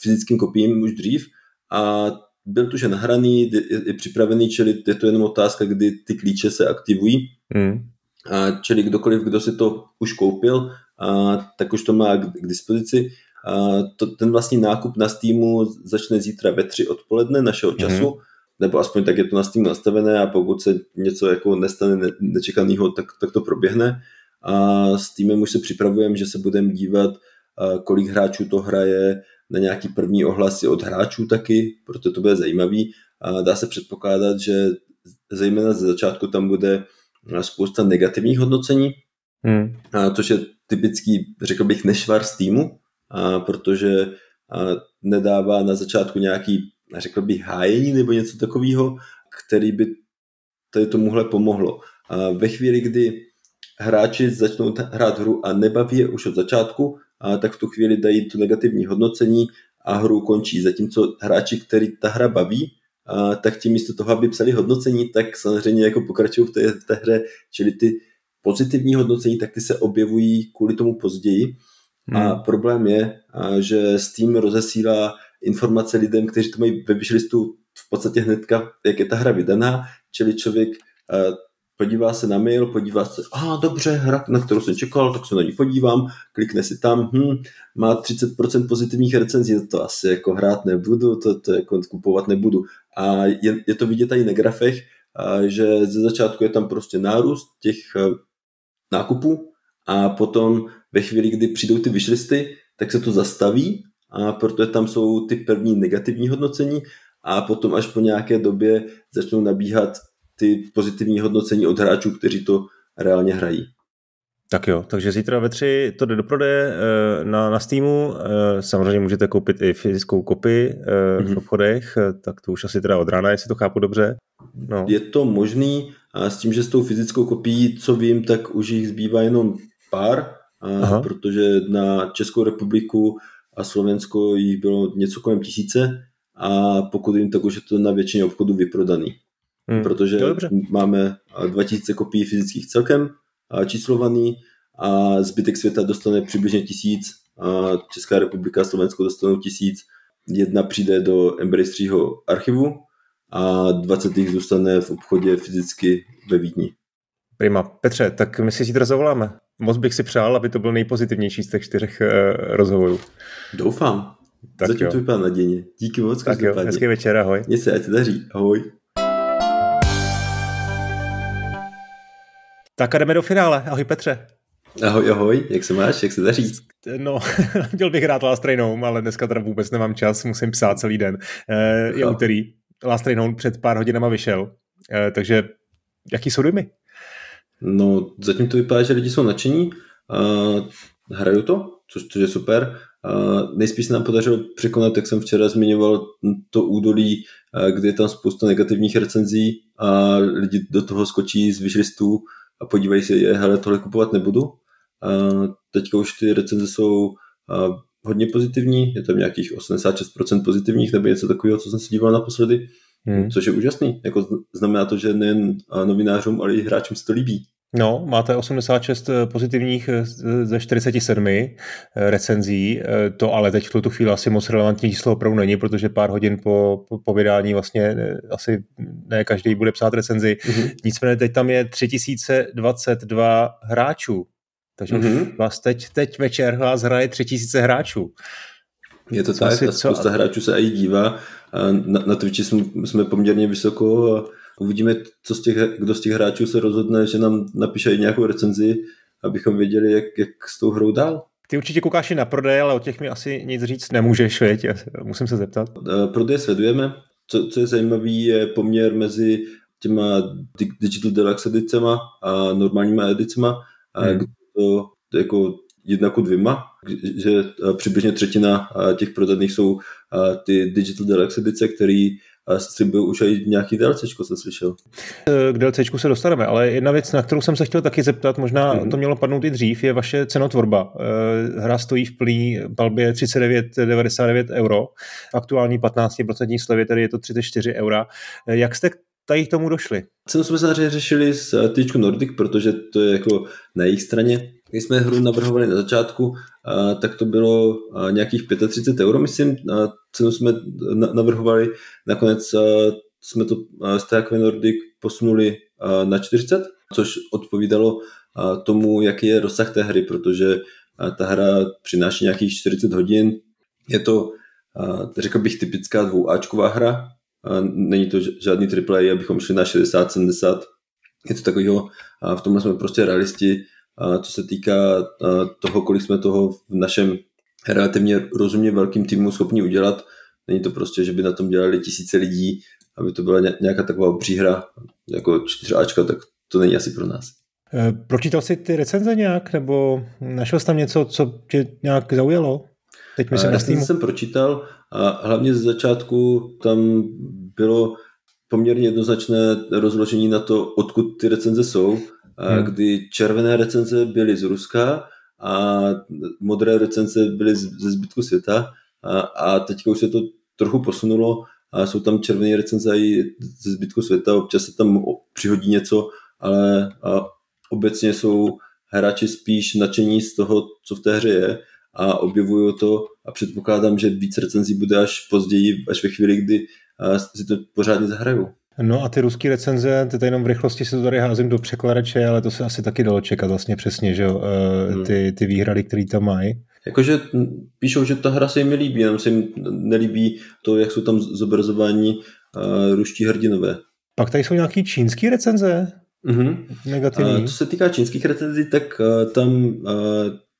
fyzickým kopiím už dřív a byl tu, že nahraný, je, připravený, čili je to jenom otázka, kdy ty klíče se aktivují. Mm. A čili kdokoliv, kdo si to už koupil, a, tak už to má k, k dispozici. A to, ten vlastní nákup na Steamu začne zítra ve tři odpoledne našeho času, mm. Nebo aspoň tak je to na Steamu nastavené a pokud se něco jako nestane ne, nečekaného, tak, tak to proběhne. A s týmem už se připravujeme, že se budeme dívat, kolik hráčů to hraje, na nějaký první ohlasy od hráčů taky, proto to bude zajímavý. A dá se předpokládat, že zejména ze začátku tam bude spousta negativních hodnocení, hmm. a což je typický, řekl bych, nešvar z týmu, a protože a nedává na začátku nějaký, řekl bych, hájení nebo něco takového, který by tady tomuhle pomohlo. A ve chvíli, kdy hráči začnou hrát hru a nebaví je už od začátku, a tak v tu chvíli dají tu negativní hodnocení a hru končí. Zatímco hráči, který ta hra baví, a tak ti místo toho, aby psali hodnocení, tak samozřejmě jako pokračují v té, v té hře, čili ty pozitivní hodnocení, tak ty se objevují kvůli tomu později. Hmm. A problém je, že Steam rozesílá informace lidem, kteří to mají ve wishlistu v podstatě hnedka, jak je ta hra vydaná, čili člověk podívá se na mail, podívá se, a dobře, hra, na kterou jsem čekal, tak se na ní podívám, klikne si tam, hm, má 30% pozitivních recenzí, to asi jako hrát nebudu, to, to jako kupovat nebudu. A je, je to vidět tady na grafech, a že ze začátku je tam prostě nárůst těch uh, nákupů a potom ve chvíli, kdy přijdou ty wishlisty, tak se to zastaví a protože tam jsou ty první negativní hodnocení a potom až po nějaké době začnou nabíhat ty pozitivní hodnocení od hráčů, kteří to reálně hrají. Tak jo, takže zítra ve tři to jde do prodeje eh, na, na Steamu. Eh, samozřejmě můžete koupit i fyzickou kopii mm-hmm. v mhm. obchodech, tak to už asi teda od rána, jestli to chápu dobře. No. Je to možný a s tím, že s tou fyzickou kopií, co vím, tak už jich zbývá jenom pár, Aha. protože na Českou republiku a Slovensko jich bylo něco kolem tisíce a pokud jim, tak už je to na většině obchodů vyprodaný hmm. protože máme 2000 kopií fyzických celkem číslovaný a zbytek světa dostane přibližně tisíc a Česká republika a Slovensko dostanou tisíc. Jedna přijde do Embraceryho archivu a 20 jich zůstane v obchodě fyzicky ve Vídni. Prima. Petře, tak my si zítra zavoláme. Moc bych si přál, aby to byl nejpozitivnější z těch čtyřech uh, rozhovorů. Doufám. Tak Zatím jo. to vypadá nadějně. Díky moc. Tak jo, hezký večer, ahoj. Mně se, ať se daří. Ahoj. Tak a jdeme do finále. Ahoj Petře. Ahoj, ahoj, jak se máš, jak se daří? No, chtěl bych hrát Last Train Home, ale dneska teda vůbec nemám čas, musím psát celý den. Eh, je úterý, Last Train Home před pár hodinama vyšel, eh, takže jaký jsou dojmy? No, zatím to vypadá, že lidi jsou nadšení, uh, hrajou to, což, což je super. Uh, nejspíš se nám podařilo překonat, jak jsem včera zmiňoval, to údolí, uh, kde je tam spousta negativních recenzí a lidi do toho skočí z vyžlistů a podívají se, je, hele, tohle kupovat nebudu. A teďka už ty recenze jsou hodně pozitivní, je tam nějakých 86% pozitivních nebo něco takového, co jsem si díval naposledy, hmm. což je úžasný. Jako znamená to, že nejen novinářům, ale i hráčům se to líbí. No, máte 86 eh, pozitivních eh, ze 47 eh, recenzí, to ale teď v tuto chvíli asi moc relevantní číslo opravdu není, protože pár hodin po, po, po vydání vlastně asi ne každý bude psát recenzi. Mm-hmm. Nicméně teď tam je 3022 hráčů, takže mm-hmm. vás teď, teď večer vás hraje 3000 hráčů. Je to co tak, a spousta co? hráčů se i dívá. Na, na Twitchi jsme, jsme poměrně vysoko a Uvidíme, co z těch, kdo z těch hráčů se rozhodne, že nám napíše nějakou recenzi, abychom věděli, jak, jak s tou hrou dál. Ty určitě koukáš i na prodej, ale o těch mi asi nic říct nemůžeš, věď? musím se zeptat. Eh, prodej sledujeme. Co, co je zajímavé, je poměr mezi těma Digital Deluxe edicema a normálníma edicema, hmm. a to, jako jedna ku dvěma, že přibližně třetina těch prodaných jsou ty Digital Deluxe edice, který byl už i nějaký DLCčko, jsem slyšel. K DLCčku se dostaneme, ale jedna věc, na kterou jsem se chtěl taky zeptat, možná mm-hmm. to mělo padnout i dřív, je vaše cenotvorba. Eh, hra stojí v plný palbě 39,99 euro, aktuální 15% slevě, tedy je to 34 eura. Eh, jak jste tady k tomu došli? Cenu jsme samozřejmě řešili s Tyčku Nordic, protože to je jako na jejich straně. Když jsme hru navrhovali na začátku, tak to bylo nějakých 35 euro, myslím. Cenu jsme navrhovali, nakonec jsme to z THQ Nordic posunuli na 40, což odpovídalo tomu, jaký je rozsah té hry, protože ta hra přináší nějakých 40 hodin. Je to, řekl bych, typická dvouáčková hra. Není to žádný AAA, abychom šli na 60-70. Je to takového, v tomhle jsme prostě realisti, co se týká toho, kolik jsme toho v našem relativně rozumně velkým týmu schopni udělat. Není to prostě, že by na tom dělali tisíce lidí, aby to byla nějaká taková příhra jako čtyřáčka, tak to není asi pro nás. E, pročítal jsi ty recenze nějak, nebo našel jsi tam něco, co tě nějak zaujalo? Teď myslím Já jsem pročítal a hlavně ze začátku tam bylo poměrně jednoznačné rozložení na to, odkud ty recenze jsou hmm. kdy červené recenze byly z Ruska a modré recenze byly ze zbytku světa a, a teďka už se to trochu posunulo a jsou tam červené recenze i ze zbytku světa, občas se tam přihodí něco, ale a obecně jsou hráči spíš nadšení z toho, co v té hře je a objevují to a předpokládám, že víc recenzí bude až později, až ve chvíli, kdy si to pořádně zahrajou. No a ty ruské recenze, ty tady jenom v rychlosti si to tady házím do překladače, ale to se asi taky dalo čekat vlastně přesně, že jo, eh, hmm. ty, ty výhrady, které tam mají. Jakože píšou, že ta hra se jim líbí, jenom se jim nelíbí to, jak jsou tam zobrazováni uh, ruští hrdinové. Pak tady jsou nějaký čínský recenze? Mm-hmm. Negativní. Uh, co se týká čínských recenzí, tak uh, tam uh,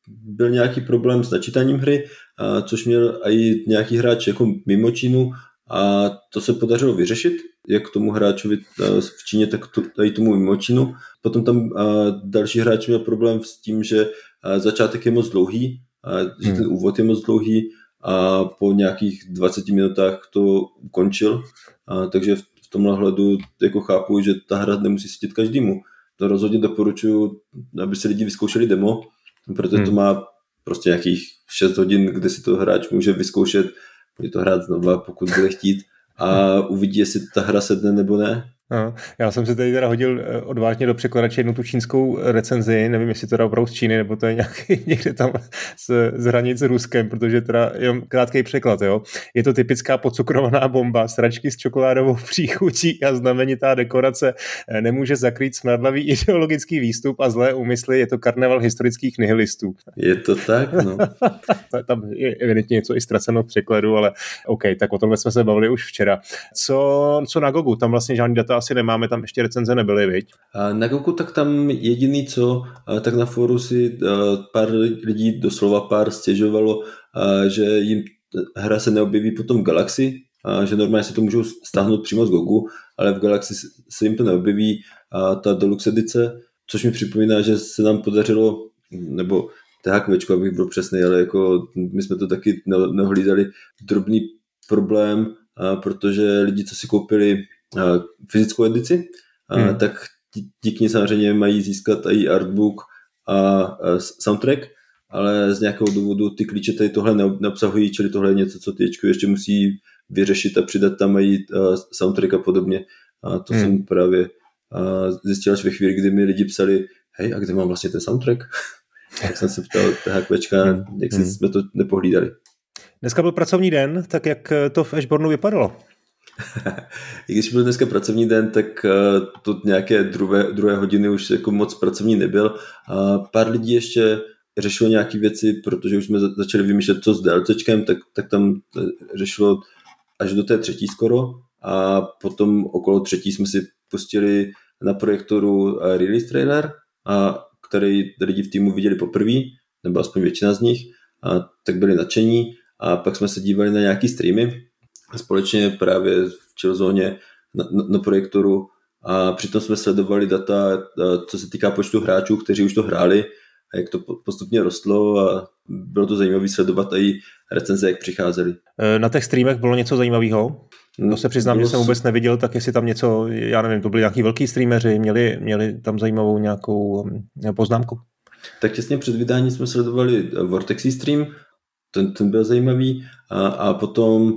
byl nějaký problém s načítaním hry, uh, což měl i nějaký hráč jako mimo Čínu a to se podařilo vyřešit, jak tomu hráčovi eh, v Číně, tak tady tomu mimo Čínu. Potom tam eh, další hráč měl problém s tím, že eh, začátek je moc dlouhý, že ten hmm. úvod je moc dlouhý a po nějakých 20 minutách to ukončil. Takže v tomhle hledu jako chápu, že ta hra nemusí sedět každému. To rozhodně doporučuji, aby se lidi vyzkoušeli demo, protože hmm. to má prostě nějakých 6 hodin, kde si to hráč může vyzkoušet může to hrát znova, pokud bude chtít a uvidí, jestli ta hra sedne nebo ne. No, já jsem si tady teda hodil eh, odvážně do překladače jednu tu čínskou recenzi, nevím, jestli to dá opravdu z Číny, nebo to je nějaký, někde tam z, z hranic s Ruskem, protože teda jenom krátký překlad, jo. Je to typická pocukrovaná bomba, sračky s čokoládovou příchutí a znamenitá dekorace eh, nemůže zakrýt smradlavý ideologický výstup a zlé úmysly, je to karneval historických nihilistů. Je to tak, no. tam je evidentně něco i ztraceno v překladu, ale OK, tak o tomhle jsme se bavili už včera. Co, co na Gogu? Tam vlastně žádný data asi nemáme, tam ještě recenze nebyly, viď? Na Goku tak tam jediný co, tak na fóru si pár lidí, doslova pár stěžovalo, že jim hra se neobjeví potom v Galaxy, že normálně si to můžou stáhnout přímo z Gogu, ale v Galaxy se jim to neobjeví ta Deluxe edice, což mi připomíná, že se nám podařilo, nebo THQ, abych byl přesný, ale jako my jsme to taky nehlídali drobný problém, protože lidi, co si koupili fyzickou edici, hmm. tak díky ní samozřejmě mají získat i artbook a soundtrack, ale z nějakého důvodu ty klíče tady tohle neobsahují, čili tohle je něco, co ty ještě musí vyřešit a přidat tam i soundtrack a podobně. A to hmm. jsem právě zjistil až ve chvíli, kdy mi lidi psali, hej, a kde mám vlastně ten soundtrack? tak jsem se ptal THQčka, hmm. jak hmm. jsme to nepohlídali. Dneska byl pracovní den, tak jak to v Ashbornu vypadalo? I když byl dneska pracovní den, tak eh, to nějaké druhé, druhé hodiny už jako moc pracovní nebyl. A pár lidí ještě řešilo nějaké věci, protože už jsme začali vymýšlet, co s DLCčkem, tak, tak tam eh, řešilo až do té třetí skoro. A potom okolo třetí jsme si pustili na projektoru eh, release trailer, a který lidi v týmu viděli poprvé, nebo aspoň většina z nich, a tak byli nadšení. A pak jsme se dívali na nějaký streamy, společně právě v Chillzone na, na, na projektoru a přitom jsme sledovali data, co se týká počtu hráčů, kteří už to hráli a jak to postupně rostlo a bylo to zajímavé sledovat i recenze, jak přicházely. E, na těch streamech bylo něco zajímavého? To se přiznám, bylo že jsem vůbec neviděl, tak jestli tam něco, já nevím, to byli nějaký velký streameři, měli, měli tam zajímavou nějakou mm, poznámku? Tak těsně před vydáním jsme sledovali Vortexy stream, ten, ten byl zajímavý a, a potom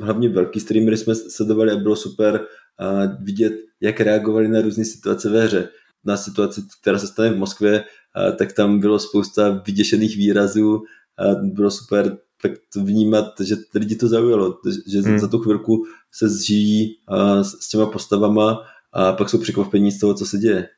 hlavně velký streamery jsme sledovali a bylo super a vidět, jak reagovali na různé situace ve hře. Na situaci, která se stane v Moskvě, a, tak tam bylo spousta vyděšených výrazů a bylo super tak vnímat, že lidi to zaujalo, že hmm. za tu chvilku se zžijí a, s těma postavama a pak jsou překvapení z toho, co se děje.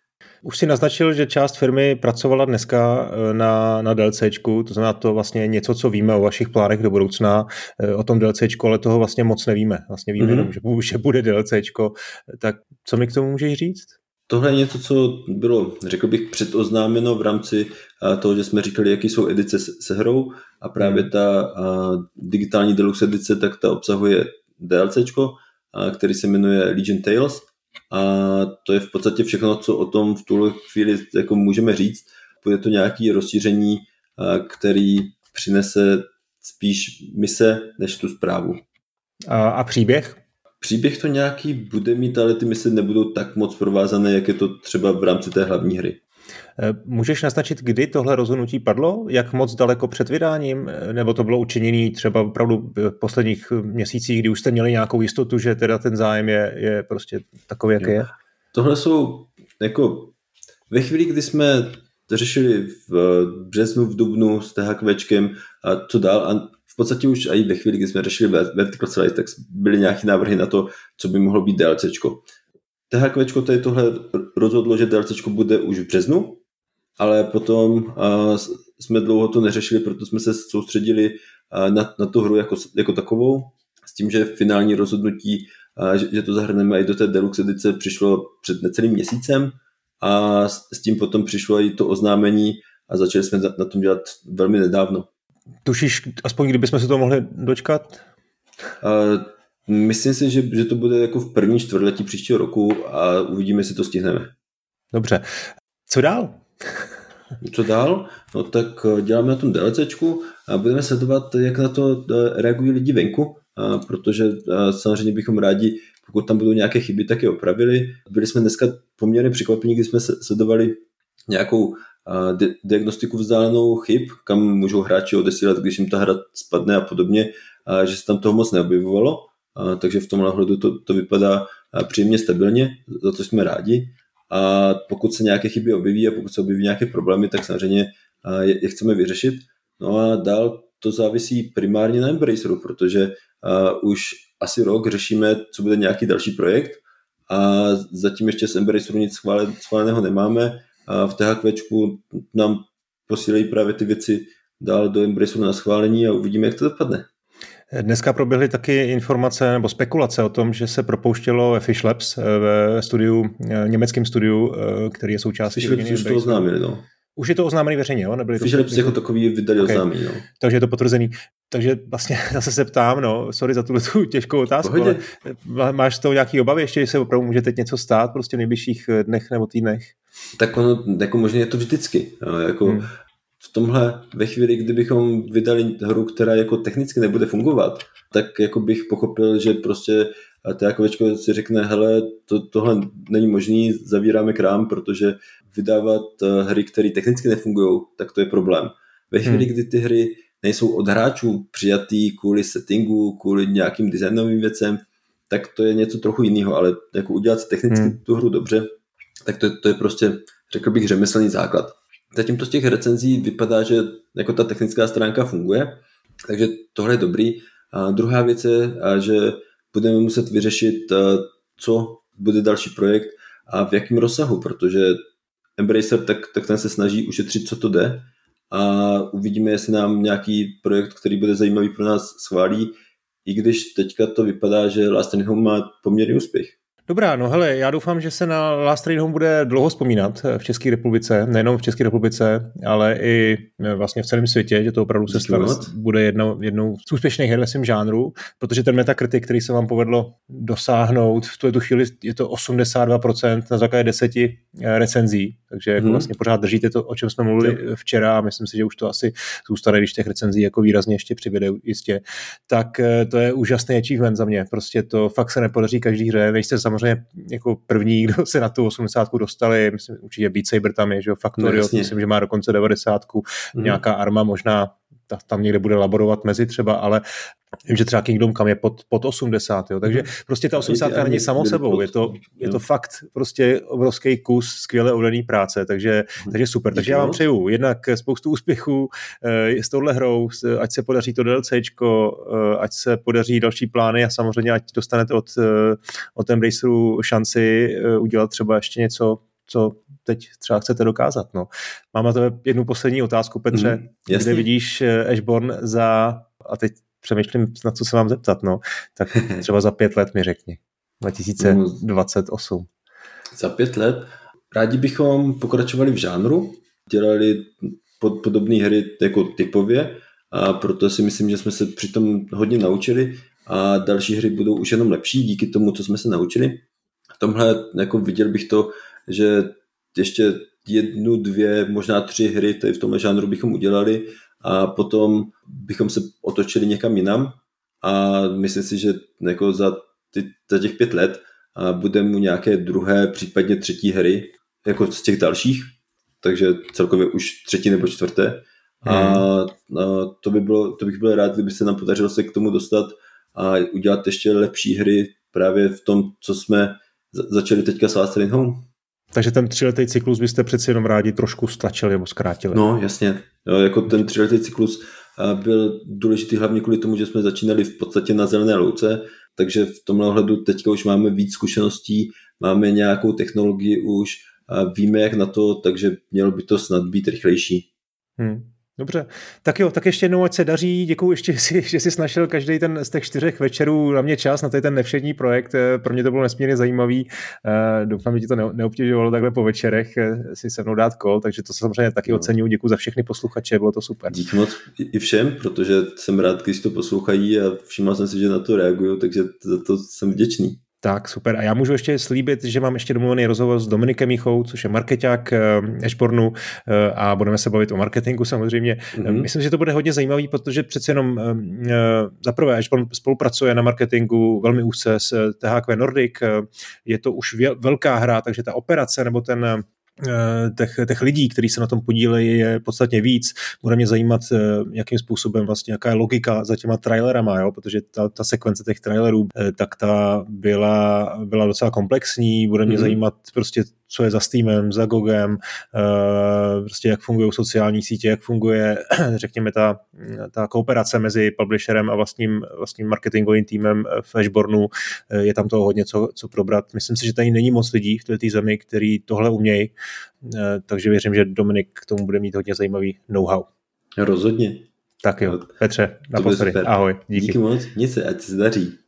Už si naznačil, že část firmy pracovala dneska eh, na, na DLCčku, to znamená to vlastně něco, co víme o vašich plánech do budoucna, eh, o tom DLCčku, ale toho vlastně moc nevíme. Vlastně víme mm-hmm. jenom, že, že bude DLCčko. Tak co mi k tomu můžeš říct? Tohle je něco, co bylo, řekl bych, předoznámeno v rámci eh, toho, že jsme říkali, jaký jsou edice se hrou a právě mhm. ta digitální deluxe edice, tak ta obsahuje DLCčko, který se jmenuje Legion Tales a to je v podstatě všechno, co o tom v tuhle chvíli jako můžeme říct. Bude to nějaké rozšíření, který přinese spíš mise než tu zprávu. A, a příběh? Příběh to nějaký bude mít, ale ty mise nebudou tak moc provázané, jak je to třeba v rámci té hlavní hry. Eh, můžeš naznačit, kdy tohle rozhodnutí padlo? Jak moc daleko před vydáním? Eh, nebo to bylo učiněné třeba opravdu v posledních měsících, kdy už jste měli nějakou jistotu, že teda ten zájem je, je prostě takový, jaký je? Tohle jsou jako ve chvíli, kdy jsme řešili v březnu, v dubnu s THQčkem a co dál a v podstatě už i ve chvíli, kdy jsme řešili Vertical Slice, tak byly nějaké návrhy na to, co by mohlo být DLCčko. THQ tady tohle rozhodlo, že DLCčko bude už v březnu, ale potom uh, jsme dlouho to neřešili, proto jsme se soustředili uh, na, na tu hru jako, jako takovou, s tím, že finální rozhodnutí, uh, že, že to zahrneme i do té deluxe edice, přišlo před necelým měsícem a s, s tím potom přišlo i to oznámení a začali jsme na, na tom dělat velmi nedávno. Tušíš, aspoň kdybychom se to mohli dočkat? Uh, Myslím si, že, že to bude jako v první čtvrtletí příštího roku a uvidíme, jestli to stihneme. Dobře. Co dál? Co dál? No tak eh, děláme na tom DLCčku a budeme sledovat, jak na to eh, reagují lidi venku, protože eh, samozřejmě bychom rádi, pokud tam budou nějaké chyby, tak je opravili. Byli jsme dneska poměrně překvapení, když jsme sledovali nějakou diagnostiku vzdálenou chyb, kam můžou hráči odesílat, když jim ta hra spadne a podobně, že se tam toho moc neobjevovalo takže v tomhle hledu to, to vypadá příjemně stabilně, za to jsme rádi. A pokud se nějaké chyby objeví a pokud se objeví nějaké problémy, tak samozřejmě je, je chceme vyřešit. No a dál to závisí primárně na Embraceru, protože už asi rok řešíme, co bude nějaký další projekt a zatím ještě z Embraceru nic schváleného nemáme. A v THQčku nám posílají právě ty věci dál do Embraceru na schválení a uvidíme, jak to dopadne. Dneska proběhly taky informace nebo spekulace o tom, že se propouštělo ve Fish Labs, eh, ve studiu, eh, německém studiu, eh, který je součástí... Fish Labs už to oznámili, no. Už je to oznámený veřejně, jo? Nebyli Fish Labs jako takový vydali okay. oznámení, no. Takže je to potvrzený. Takže vlastně zase se ptám, no, sorry za tuhle tu těžkou otázku, Pohodě. ale máš z toho nějaký obavy ještě, že se opravdu může teď něco stát prostě v nejbližších dnech nebo týdnech? Tak ono, jako možná je to vždycky. Jo, jako hmm tomhle ve chvíli, kdybychom vydali hru, která jako technicky nebude fungovat, tak jako bych pochopil, že prostě THQčko si řekne, hele, to, tohle není možný, zavíráme krám, protože vydávat eh, hry, které technicky nefungují, tak to je problém. Ve chvíli, hmm. kdy ty hry nejsou od hráčů přijatý kvůli settingu, kvůli nějakým designovým věcem, tak to je něco trochu jiného, ale jako udělat technicky hmm. tu hru dobře, tak to, to je prostě, řekl bych, řemeslný základ. Zatím to z těch recenzí vypadá, že jako ta technická stránka funguje, takže tohle je dobrý. A druhá věc je, že budeme muset vyřešit, co bude další projekt a v jakém rozsahu, protože Embracer tak, tak ten se snaží ušetřit, co to jde a uvidíme, jestli nám nějaký projekt, který bude zajímavý pro nás, schválí, i když teďka to vypadá, že Last Home má poměrný úspěch. Dobrá, no hele, já doufám, že se na Last Train Home bude dlouho vzpomínat v České republice, nejenom v České republice, ale i vlastně v celém světě, že to opravdu se stane, bude jednou, jednou z úspěšných her ve svém žánru, protože ten Metacritic, který se vám povedlo dosáhnout, v tuto chvíli je to 82% na základě deseti eh, recenzí, takže jako hmm. vlastně pořád držíte to, o čem jsme mluvili včera a myslím si, že už to asi zůstane, když těch recenzí jako výrazně ještě přibude jistě, tak eh, to je úžasný achievement za mě. Prostě to fakt se nepodaří každý hře. Nejste samozřejmě jako první, kdo se na tu 80 dostali, myslím, určitě Beat Saber tam je, že jo, Factorio, no, myslím, že má dokonce 90 mm. nějaká arma možná ta, tam někde bude laborovat mezi třeba, ale vím, že třeba Kingdom Come je pod, pod 80, jo, takže mhm. prostě ta 80 není samou sebou, je to, je to fakt prostě obrovský kus skvěle udaný práce, takže, mhm. takže super, takže já vám přeju jednak spoustu úspěchů uh, s touhle hrou, ať se podaří to DLCčko, uh, ať se podaří další plány a samozřejmě ať dostanete od, uh, od Embraceru šanci uh, udělat třeba ještě něco co teď třeba chcete dokázat. No. Mám na tebe jednu poslední otázku, Petře. Mm, kde vidíš eh, Ashborn za, a teď přemýšlím, na co se vám zeptat, no, tak třeba za pět let mi řekni. 2028. Za pět let rádi bychom pokračovali v žánru, dělali pod, podobné hry jako typově a proto si myslím, že jsme se přitom hodně naučili a další hry budou už jenom lepší díky tomu, co jsme se naučili. V tomhle jako viděl bych to že ještě jednu, dvě, možná tři hry tady v tomhle žánru bychom udělali a potom bychom se otočili někam jinam a myslím si, že jako za, ty, za těch pět let bude mu nějaké druhé, případně třetí hry, jako z těch dalších, takže celkově už třetí nebo čtvrté. Hmm. A, a to, by bylo, to bych byl rád, kdyby se nám podařilo se k tomu dostat a udělat ještě lepší hry právě v tom, co jsme začali teďka s Last Train Home. Takže ten tříletý cyklus byste přeci jenom rádi trošku stlačili nebo zkrátili. No, jasně. Jo, jako ten tříletý cyklus byl důležitý hlavně kvůli tomu, že jsme začínali v podstatě na zelené louce, takže v tomhle ohledu teďka už máme víc zkušeností, máme nějakou technologii už, víme jak na to, takže mělo by to snad být rychlejší. Hmm. Dobře, tak jo, tak ještě jednou, ať se daří. Děkuji ještě, že jsi, našel každý ten z těch čtyřech večerů na mě čas, na ten nevšední projekt. Eh, pro mě to bylo nesmírně zajímavý. Eh, doufám, že ti to neobtěžovalo takhle po večerech eh, si se mnou dát kol, takže to samozřejmě taky no. oceňuji. Děkuji za všechny posluchače, bylo to super. Díky moc i všem, protože jsem rád, když to poslouchají a všiml jsem si, že na to reagují, takže za to jsem vděčný. Tak, super. A já můžu ještě slíbit, že mám ještě domluvený rozhovor s Dominikem Michou, což je marketák Ashbornu uh, a budeme se bavit o marketingu samozřejmě. Mm-hmm. Myslím, že to bude hodně zajímavý, protože přece jenom za prvé Ashborn spolupracuje na marketingu velmi úzce s THQ Nordic. Je to už velká hra, takže ta operace nebo ten Eh, těch, těch lidí, kteří se na tom podílejí, je podstatně víc. Bude mě zajímat, eh, jakým způsobem vlastně, jaká je logika za těma trailerama, jo? protože ta, ta sekvence těch trailerů, eh, tak ta byla, byla docela komplexní. Bude mě mm-hmm. zajímat prostě, co je za Steamem, za Gogem, prostě jak fungují sociální sítě, jak funguje, řekněme, ta, ta kooperace mezi publisherem a vlastním, vlastním marketingovým týmem v Ashbornu. Je tam toho hodně co, co probrat. Myslím si, že tady není moc lidí v této zemi, který tohle umějí Eh, takže věřím, že Dominik k tomu bude mít hodně zajímavý know-how. Rozhodně. Tak jo, Petře, naposledy. Ahoj, díky. Díky moc, nic se, ať se daří.